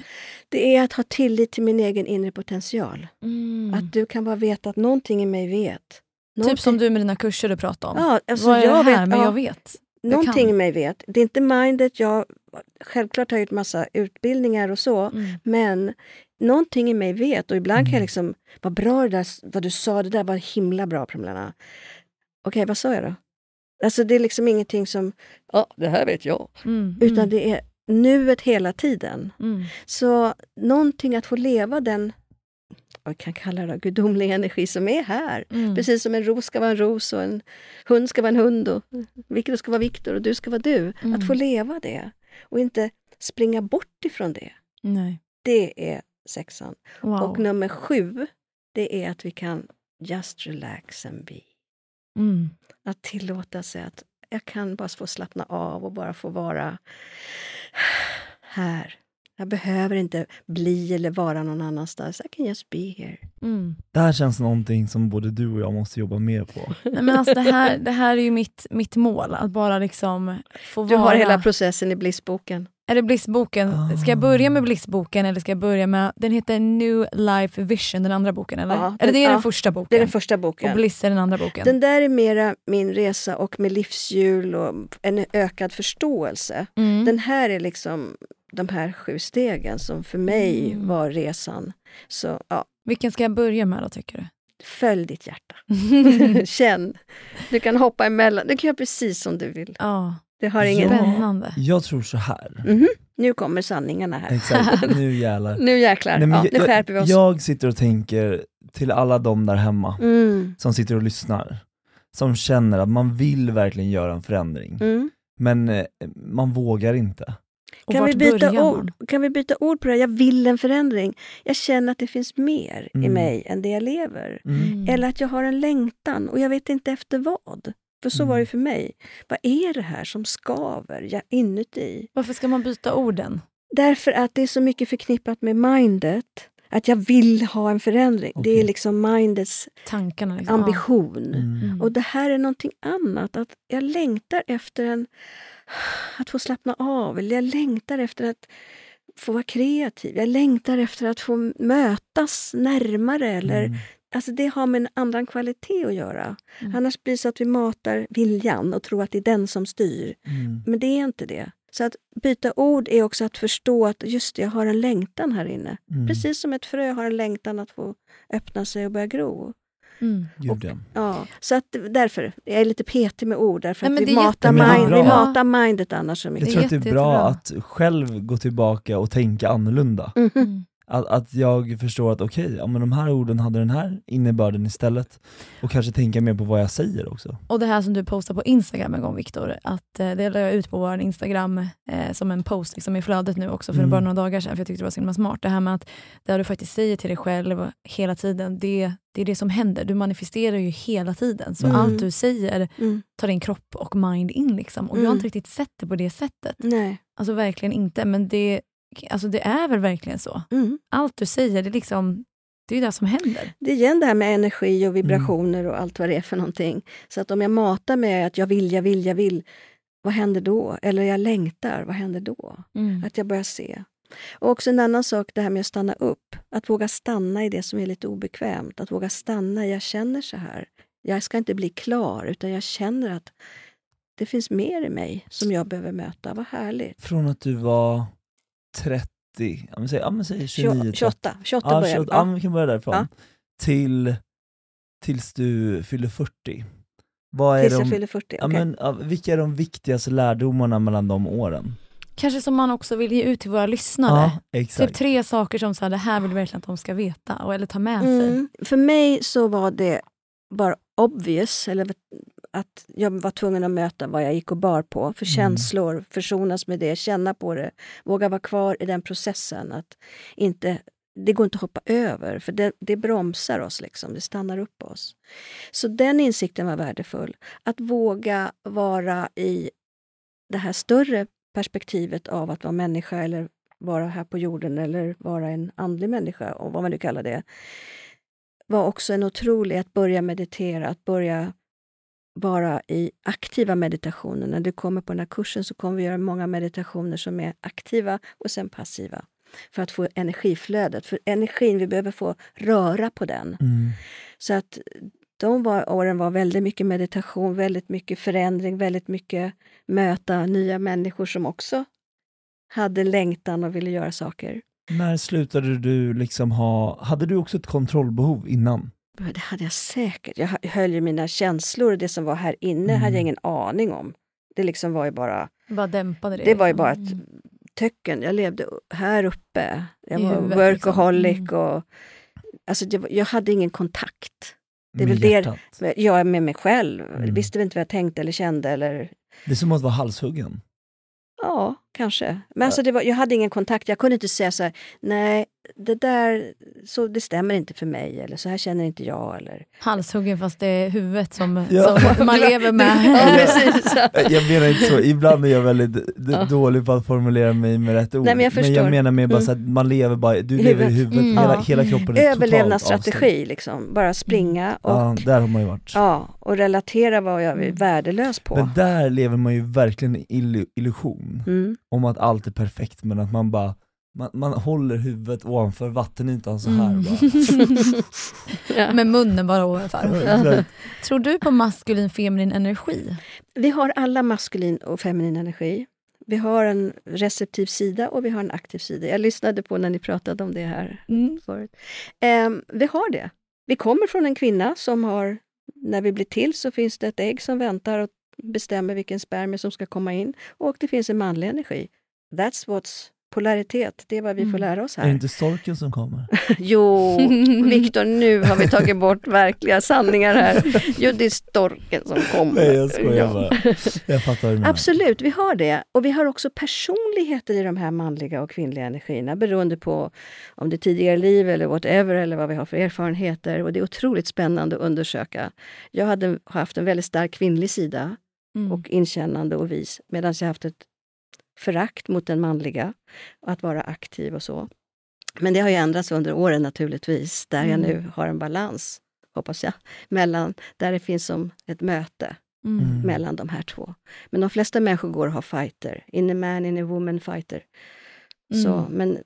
Speaker 3: Det är att ha tillit till min egen inre potential.
Speaker 2: Mm.
Speaker 3: Att du kan bara veta att någonting i mig vet.
Speaker 2: Typ som du med dina kurser du pratade om.
Speaker 3: Ja, alltså
Speaker 2: Vad är
Speaker 3: jag
Speaker 2: det här?
Speaker 3: vet,
Speaker 2: men
Speaker 3: ja.
Speaker 2: jag vet.
Speaker 3: Någonting
Speaker 2: kan.
Speaker 3: i mig vet. Det är inte mindet. Jag självklart har jag gjort massa utbildningar och så.
Speaker 2: Mm.
Speaker 3: Men någonting i mig vet. Och ibland kan jag
Speaker 1: Mm.
Speaker 3: liksom, vad bra det där, vad du sa, det där var himla bra Pamela. Okej, vad sa jag då? Alltså det är liksom ingenting som, ja det här vet jag.
Speaker 2: Mm.
Speaker 3: Utan
Speaker 2: mm,
Speaker 3: det är nuet hela tiden.
Speaker 2: mm.
Speaker 3: Så någonting att få leva den, vad kan kalla det, gudomliga energi som är här.
Speaker 2: Mm.
Speaker 3: Precis som en ros ska vara en ros och en hund ska vara en hund och Viktor ska vara Viktor och du ska vara du.
Speaker 2: Mm.
Speaker 3: Att få leva det och inte springa bort ifrån det.
Speaker 2: Nej.
Speaker 3: Det är sexan.
Speaker 2: Wow.
Speaker 3: Och nummer sju, det är att vi kan just relax and be.
Speaker 2: Mm.
Speaker 3: Att tillåta sig att jag kan bara få slappna av och bara få vara här. Jag behöver inte bli eller vara någon annanstans. I can just be here.
Speaker 2: Mm.
Speaker 1: Det här känns någonting som både du och jag måste jobba mer på.
Speaker 2: Nej, men alltså det, här, det här är ju mitt, mitt mål, att bara liksom få
Speaker 3: Du
Speaker 2: vara...
Speaker 3: har hela processen i Blissboken.
Speaker 2: Är det Blissboken?
Speaker 1: Ah.
Speaker 2: Ska jag börja med Blissboken eller ska jag börja med... Den heter New Life Vision, den andra boken, eller?
Speaker 3: Ja,
Speaker 2: eller det är
Speaker 3: ja.
Speaker 2: den första boken?
Speaker 3: Det är den första
Speaker 2: Och
Speaker 3: boken.
Speaker 2: Bliss är den andra boken?
Speaker 3: Den där är mera min resa och med livshjul och en ökad förståelse.
Speaker 2: mm.
Speaker 3: Den här är liksom de här sju stegen som för mig
Speaker 2: Mm.
Speaker 3: var resan. Så ja,
Speaker 2: Vilken ska jag börja med då, tycker du?
Speaker 3: följ ditt hjärta. Känn. Du kan hoppa emellan. Du kan göra precis som du vill.
Speaker 2: Ja,
Speaker 3: Det har ingen...
Speaker 2: Spännande.
Speaker 1: Jag tror så här.
Speaker 3: Mhm. Nu kommer sanningarna här.
Speaker 1: Exakt, nu jävlar.
Speaker 3: Nu jäklar.
Speaker 1: Nej, men
Speaker 3: ja, nu
Speaker 1: jag,
Speaker 3: skärper vi oss.
Speaker 1: jag sitter och tänker till alla de där hemma
Speaker 3: Mm.
Speaker 1: som sitter och lyssnar, som känner att man vill verkligen göra en förändring,
Speaker 3: Mm.
Speaker 1: men eh, man vågar inte.
Speaker 2: Och
Speaker 3: Kan vi, byta ord? kan vi byta ord på det? här? Jag vill en förändring. Jag känner att det finns mer i
Speaker 1: Mm.
Speaker 3: mig än det jag lever.
Speaker 2: Mm.
Speaker 3: Eller att jag har en längtan och jag vet inte efter vad. För så
Speaker 1: Mm.
Speaker 3: var det för mig. Vad är det här som skaver jag, inuti?
Speaker 2: Varför ska man byta orden?
Speaker 3: Därför att det är så mycket förknippat med mindet. Att jag vill ha en förändring. Det är liksom mindets
Speaker 2: Tankarna liksom.
Speaker 3: ambition.
Speaker 1: Mm.
Speaker 3: Och det här är någonting annat. Att jag längtar efter en, att få slappna av. Eller jag längtar efter att få vara kreativ. Jag längtar efter att få mötas närmare. Eller,
Speaker 1: Mm.
Speaker 3: Alltså det har med en annan kvalitet att göra.
Speaker 2: Mm.
Speaker 3: Annars blir det så att vi matar viljan och tror att det är den som styr.
Speaker 1: Mm.
Speaker 3: Men det är inte det. Så att byta ord är också att förstå att just det, jag har en längtan här inne.
Speaker 1: Mm.
Speaker 3: Precis som ett frö har en längtan att få öppna sig och börja gro.
Speaker 2: Mm.
Speaker 1: Gud, ja.
Speaker 3: Så att därför, jag är lite petig med ord därför
Speaker 2: Nej,
Speaker 3: att vi matar, mind, vi matar mindet annars så
Speaker 1: Jag
Speaker 3: mycket.
Speaker 1: tror att det är bra att själv gå tillbaka och tänka annorlunda.
Speaker 3: Mhm.
Speaker 2: Mm.
Speaker 1: Att, att jag förstår att okej, ja, men de här orden hade den här innebörden istället. Och kanske tänka mer på vad jag säger också.
Speaker 2: Och det här som du postade på Instagram en gång Viktor, att eh, det la jag ut på vår Instagram eh, som en post liksom, i flödet nu också för
Speaker 1: Mm.
Speaker 2: bara några dagar sedan, för jag tyckte det var så himla smart. Det här med att det du faktiskt säger till dig själv hela tiden, det, det är det som händer. Du manifesterar ju hela tiden, så
Speaker 3: Mm.
Speaker 2: allt du säger
Speaker 3: Mm.
Speaker 2: tar din kropp och mind in. Liksom. Och jag har
Speaker 3: Mm.
Speaker 2: inte riktigt sett det på det sättet.
Speaker 3: Nej.
Speaker 2: Alltså verkligen inte, men det, alltså, det är väl verkligen så.
Speaker 3: Mm.
Speaker 2: Allt du säger, det är liksom det är ju det som händer.
Speaker 3: Det är igen det här med energi och vibrationer och allt vad det är för någonting. Så att om jag matar med att jag vill, jag vill, jag vill, vad händer då? Eller jag längtar, vad händer då? Att jag börjar se. Och också en annan sak, det här med att stanna upp. Att våga stanna i det som är lite obekvämt. Att våga stanna, jag känner så här. Jag ska inte bli klar, utan jag känner att det finns mer i mig som jag behöver möta. Vad härligt.
Speaker 1: Från att du var 30, ja men säg, ja, men säg 29, 30.
Speaker 3: 28, 28
Speaker 1: Ja,
Speaker 3: börjar
Speaker 1: 28,
Speaker 3: vi.
Speaker 1: ja, men vi kan börja därifrån.
Speaker 3: Ja.
Speaker 1: Till, tills du fyller 40. Vad är
Speaker 3: Tills jag
Speaker 1: de,
Speaker 3: fyller 40.
Speaker 1: ja,
Speaker 3: okej.
Speaker 1: men, ja, vilka är de viktigaste lärdomarna mellan de åren?
Speaker 2: Kanske som man också vill ge ut till våra lyssnare.
Speaker 1: Ja, exakt.
Speaker 2: Typ tre saker som så här, det här vill vi verkligen att de ska veta och, eller ta med sig.
Speaker 3: Mm. För mig så var det bara obvious, eller att jag var tvungen att möta vad jag gick och bar på. För
Speaker 1: Mm.
Speaker 3: känslor, försonas med det, känna på det, våga vara kvar i den processen. Att inte, det går inte att hoppa över, för det, det bromsar oss, liksom, det stannar upp oss. Så den insikten var värdefull. Att våga vara i det här större perspektivet av att vara människa eller vara här på jorden eller vara en andlig människa, och vad man nu kallar det. Var också en otrolig att börja meditera, att börja vara i aktiva meditationer. När du kommer på den här kursen så kommer vi göra många meditationer som är aktiva och sen passiva. För att få energiflödet. För energin, vi behöver få röra på den.
Speaker 1: Mm.
Speaker 3: Så att de var, åren var väldigt mycket meditation, väldigt mycket förändring, väldigt mycket möta nya människor som också hade längtan och ville göra saker.
Speaker 1: När slutade du liksom ha, hade du också ett kontrollbehov innan?
Speaker 3: Det hade jag säkert. Jag höll ju mina känslor, det som var här inne
Speaker 1: Mm.
Speaker 3: hade jag ingen aning om. Det liksom var ju bara,
Speaker 2: Bara dämpade det.
Speaker 3: det var ju
Speaker 2: liksom.
Speaker 3: bara ett töcken. Jag levde här uppe. Jag var
Speaker 2: huvudet,
Speaker 3: workaholic
Speaker 2: liksom.
Speaker 3: och... Alltså det var, jag hade ingen kontakt. Det är
Speaker 1: med
Speaker 3: väl det-
Speaker 1: hjärtat?
Speaker 3: Jag är med mig själv.
Speaker 1: Mm.
Speaker 3: Visste väl inte vad jag tänkte eller kände eller...
Speaker 1: Det är som att vara halshuggen.
Speaker 3: Ja, kanske. Men alltså det var, jag hade ingen kontakt. Jag kunde inte säga så här, nej, det där, så det stämmer inte för mig. Eller så här känner inte jag. Eller...
Speaker 2: Halshuggen fast det är huvudet som,
Speaker 1: Ja.
Speaker 2: som man lever med.
Speaker 3: Ja, precis.
Speaker 1: Jag menar inte så, ibland är jag väldigt
Speaker 3: Ja.
Speaker 1: dålig på att formulera mig med rätt ord.
Speaker 3: Nej, men jag förstår.
Speaker 1: menar mer bara
Speaker 3: Mm.
Speaker 1: så att man lever bara, du
Speaker 3: I
Speaker 1: lever i
Speaker 3: huvudet.
Speaker 1: huvudet,
Speaker 2: Mm.
Speaker 1: hela,
Speaker 3: Ja.
Speaker 1: hela kroppen är
Speaker 3: Överlevnadsstrategi, liksom. Bara springa och,
Speaker 1: avstängd. Ja, där har man ju varit.
Speaker 3: ja, och relatera vad jag är värdelös på.
Speaker 1: Men där lever man ju verkligen i illu- illusion
Speaker 3: Mm.
Speaker 1: Om att allt är perfekt men att man bara man, man håller huvudet ovanför vattenytan så här
Speaker 2: Mm.
Speaker 1: bara.
Speaker 3: Ja.
Speaker 2: Med munnen bara ovanför. Tror du på maskulin feminin energi?
Speaker 3: Vi har alla maskulin och feminin energi. Vi har en receptiv sida och vi har en aktiv sida. Jag lyssnade på när ni pratade om det här
Speaker 2: Mm.
Speaker 3: förut. Ehm, vi har det. Vi kommer från en kvinna som har, när vi blir till så finns det ett ägg som väntar och bestämmer vilken spermie som ska komma in. Och det finns en manlig energi. That's what's polaritet. Det är vad vi får
Speaker 2: Mm.
Speaker 3: lära oss
Speaker 1: Är det
Speaker 3: här.
Speaker 1: inte storken som kommer?
Speaker 3: Jo, Viktor, nu har vi tagit bort verkliga sanningar här. Jo, det är storken som kommer.
Speaker 1: Nej jag skojar
Speaker 3: Ja.
Speaker 1: bara. Jag fattar menar.
Speaker 3: Absolut, vi har det. Och vi har också personligheter i de här manliga och kvinnliga energierna beroende på om det är tidigare liv eller whatever eller vad vi har för erfarenheter. Och det är otroligt spännande att undersöka. Jag hade haft en väldigt stark kvinnlig sida
Speaker 2: Mm.
Speaker 3: och inkännande och vis medan jag haft ett förakt mot den manliga, att vara aktiv och så. Men det har ju ändrats under åren naturligtvis, där jag
Speaker 2: Mm.
Speaker 3: nu har en balans, hoppas jag, mellan, där det finns som ett möte
Speaker 2: Mm.
Speaker 1: Mm.
Speaker 3: mellan de här två. Men de flesta människor går och har fighter. In a man, in a woman fighter. Så,
Speaker 2: Mm.
Speaker 3: men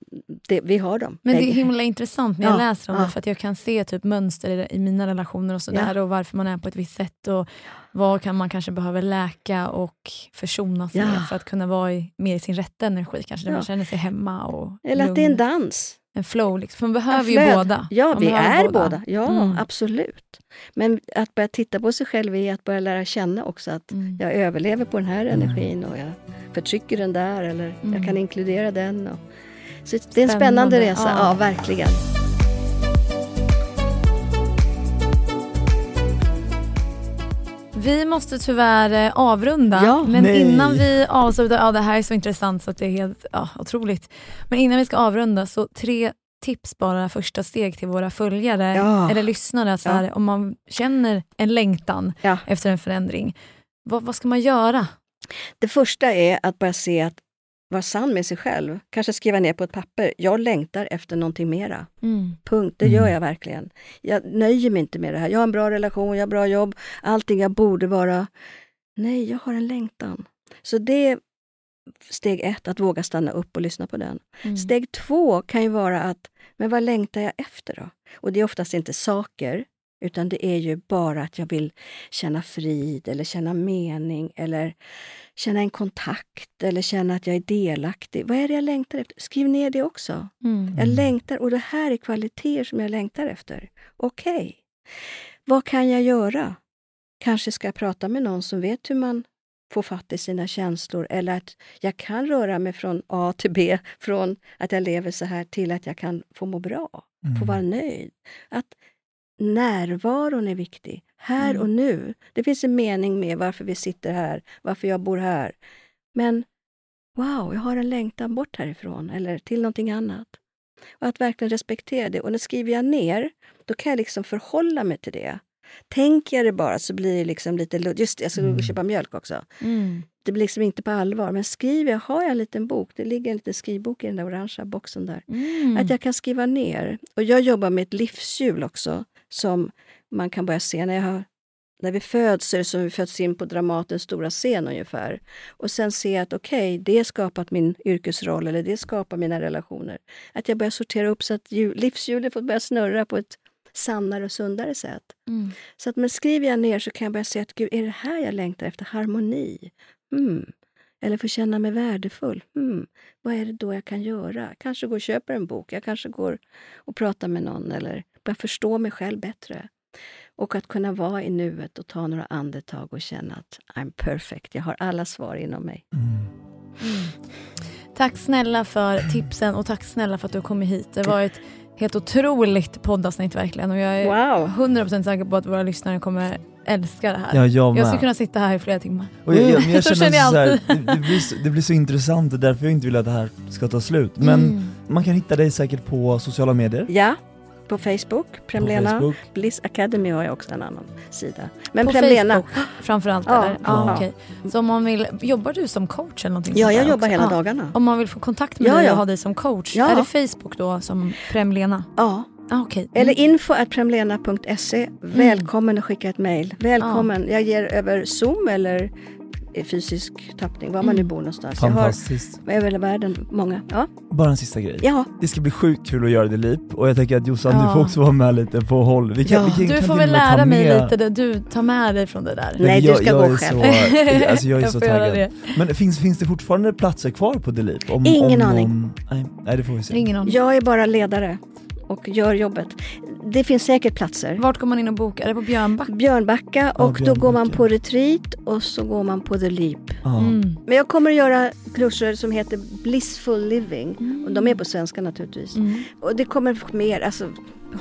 Speaker 3: det, vi har dem.
Speaker 2: Men det är
Speaker 3: bägge.
Speaker 2: himla intressant när jag
Speaker 3: Ja,
Speaker 2: läser om
Speaker 3: ja.
Speaker 2: det för att jag kan se typ mönster i, i mina relationer och sådär och varför man är på ett visst sätt och vad kan man kanske behöver läka och försonas
Speaker 3: Ja.
Speaker 2: med för att kunna vara i, mer i sin rätta energi kanske, där
Speaker 3: Ja.
Speaker 2: man känner sig hemma och
Speaker 3: Eller att det är en
Speaker 2: lugn.
Speaker 3: dans.
Speaker 2: en flow. Liksom. För man behöver ju båda.
Speaker 3: Ja,
Speaker 2: Man
Speaker 3: vi är båda. Ja,
Speaker 2: Mm.
Speaker 3: absolut. Men att börja titta på sig själv är att börja lära känna också att
Speaker 2: Mm.
Speaker 3: jag överlever på den här energin och jag förtrycker den där eller
Speaker 2: Mm.
Speaker 3: jag kan inkludera den. Och, så det är en spännande
Speaker 2: Spännande,
Speaker 3: resa,
Speaker 2: ja.
Speaker 3: ja verkligen.
Speaker 2: Vi måste tyvärr eh, avrunda,
Speaker 3: Ja.
Speaker 2: men
Speaker 1: Nej.
Speaker 2: innan vi avslutar, ja det här är så intressant så att det är helt ja, otroligt. Men innan vi ska avrunda så tre tips bara, första steg till våra följare
Speaker 3: Ja.
Speaker 2: eller lyssnare. Så
Speaker 3: Ja.
Speaker 2: här, Om man känner en längtan
Speaker 3: Ja.
Speaker 2: efter en förändring, vad, vad ska man göra?
Speaker 3: Det första är att börja se att vara sann med sig själv. Kanske skriva ner på ett papper. Jag längtar efter någonting mera.
Speaker 2: Mm.
Speaker 3: Punkt. Det
Speaker 1: Mm.
Speaker 3: gör jag verkligen. Jag nöjer mig inte med det här. Jag har en bra relation, jag har bra jobb, allting jag borde vara. Nej, jag har en längtan. Så det är steg ett, att våga stanna upp och lyssna på den.
Speaker 2: Mm.
Speaker 3: Steg två kan ju vara att, men vad längtar jag efter då? Och det är oftast inte saker, utan det är ju bara att jag vill känna frid eller känna mening eller känna en kontakt eller känna att jag är delaktig. Vad är det jag längtar efter? Skriv ner det också.
Speaker 2: Mm.
Speaker 3: Jag längtar, och det här är kvaliteter som jag längtar efter. Okej, vad kan jag göra? Kanske ska jag prata med någon som vet hur man får fatt i sina känslor eller att jag kan röra mig från A till B, från att jag lever så här till att jag kan få må bra, få vara nöjd. Att närvaron är viktig, här
Speaker 2: Mm.
Speaker 3: och nu. Det finns en mening med varför vi sitter här, varför jag bor här. Men wow, jag har en längtan bort härifrån eller till någonting annat. Och att verkligen respektera det. Och när skriver jag ner, då kan jag liksom förhålla mig till det. Tänker jag det bara så blir det liksom lite. Just det, jag ska
Speaker 1: Mm.
Speaker 3: köpa mjölk också.
Speaker 2: Mm.
Speaker 3: Det blir liksom inte på allvar. Men skriver jag, har jag en liten bok, det ligger en liten skrivbok i den där orangea boxen där.
Speaker 2: Mm.
Speaker 3: Att jag kan skriva ner. Och jag jobbar med ett livshjul också. Som man kan börja se när jag har när vi föds är det som vi föds in på Dramatens stora scen ungefär. Och sen se att okej, okay, det har skapat min yrkesroll eller det skapar mina relationer. Att jag börjar sortera upp så att livshjulet får börja snurra på ett sannare och sundare sätt. Mm. Så att men skriver jag ner så kan jag börja se att gud, är det här jag längtar efter? Harmoni? Mm. Eller få känna mig värdefull. Mm. Vad är det då jag kan göra? Kanske gå och köpa en bok. Jag kanske går och pratar med någon eller börjar förstå mig själv bättre. Och att kunna vara i nuet och ta några andetag och känna att I'm perfect. Jag har alla svar inom mig. Mm.
Speaker 2: Tack snälla för tipsen och tack snälla för att du kom hit. Det har varit helt otroligt poddavsnitt verkligen och jag är wow. 100% säker på att våra lyssnare kommer älska det här.
Speaker 1: Ja, jag,
Speaker 2: jag skulle kunna sitta här i flera timmar.
Speaker 1: Och jag, jag, jag så känner jag alltid. Här, det, det, blir så, det blir så intressant och därför jag inte vill att det här ska ta slut. Men mm. man kan hitta dig säkert på sociala medier.
Speaker 3: Ja, på Facebook, Premlena. Bliss Academy har jag också en annan sida.
Speaker 2: Men på Premlena. Facebook framförallt ja, eller? Ja. Ah, okay. Så om man vill, jobbar du som coach eller någonting
Speaker 3: Ja, jag jobbar också? hela ah. dagarna.
Speaker 2: Om man vill få kontakt med ja, dig och ja. ha dig som coach, är det Facebook då som Premlena?
Speaker 3: Ja.
Speaker 2: Ah, okay.
Speaker 3: mm. Eller info at premlena.se. Välkommen mm. att skicka ett mail. Välkommen. Ah. Jag ger över Zoom eller fysisk tappning, var man nu mm. bor någonstans.
Speaker 1: Fantastiskt.
Speaker 3: Jag har över hela världen, många. Ja.
Speaker 1: Bara en sista grej.
Speaker 3: Ja.
Speaker 1: Det ska bli sjukt kul att göra det LIP och jag tänker att Jossan, ja. du får också vara med lite på håll.
Speaker 2: Vi kan, ja. vi kan, du får väl lära mig lite det du tar med dig från det där.
Speaker 3: Nej,
Speaker 1: jag,
Speaker 3: du ska gå själv.
Speaker 1: Så, alltså jag är jag så taggad. Men finns, finns det fortfarande platser kvar på The Leap?
Speaker 3: Om, Ingen om, aning.
Speaker 1: Om, nej, nej, det får vi se.
Speaker 2: Ingen aning.
Speaker 3: Jag är bara ledare och gör jobbet. Det finns säkert platser.
Speaker 2: Vart går man in och bokar? Är det på Björnbacka?
Speaker 3: Björnbacka och ja, då går man på retreat och så går man på The Leap. Mm. Men jag kommer att göra kurser som heter Blissful Living. Mm. Och de är på svenska naturligtvis. Mm. Och det kommer mer, alltså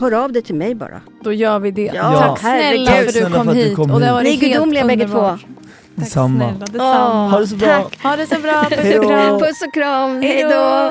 Speaker 3: Hör av dig till mig bara.
Speaker 2: Då gör vi det.
Speaker 3: Ja,
Speaker 2: Tack snälla för att du kom hit. Kom och det
Speaker 3: Ni är gudomliga bägge två. Tack
Speaker 1: Detsamma.
Speaker 2: snälla, detsamma.
Speaker 1: Oh, ha det så bra.
Speaker 2: Ha det så bra, puss och kram.
Speaker 3: Puss och kram, hej då.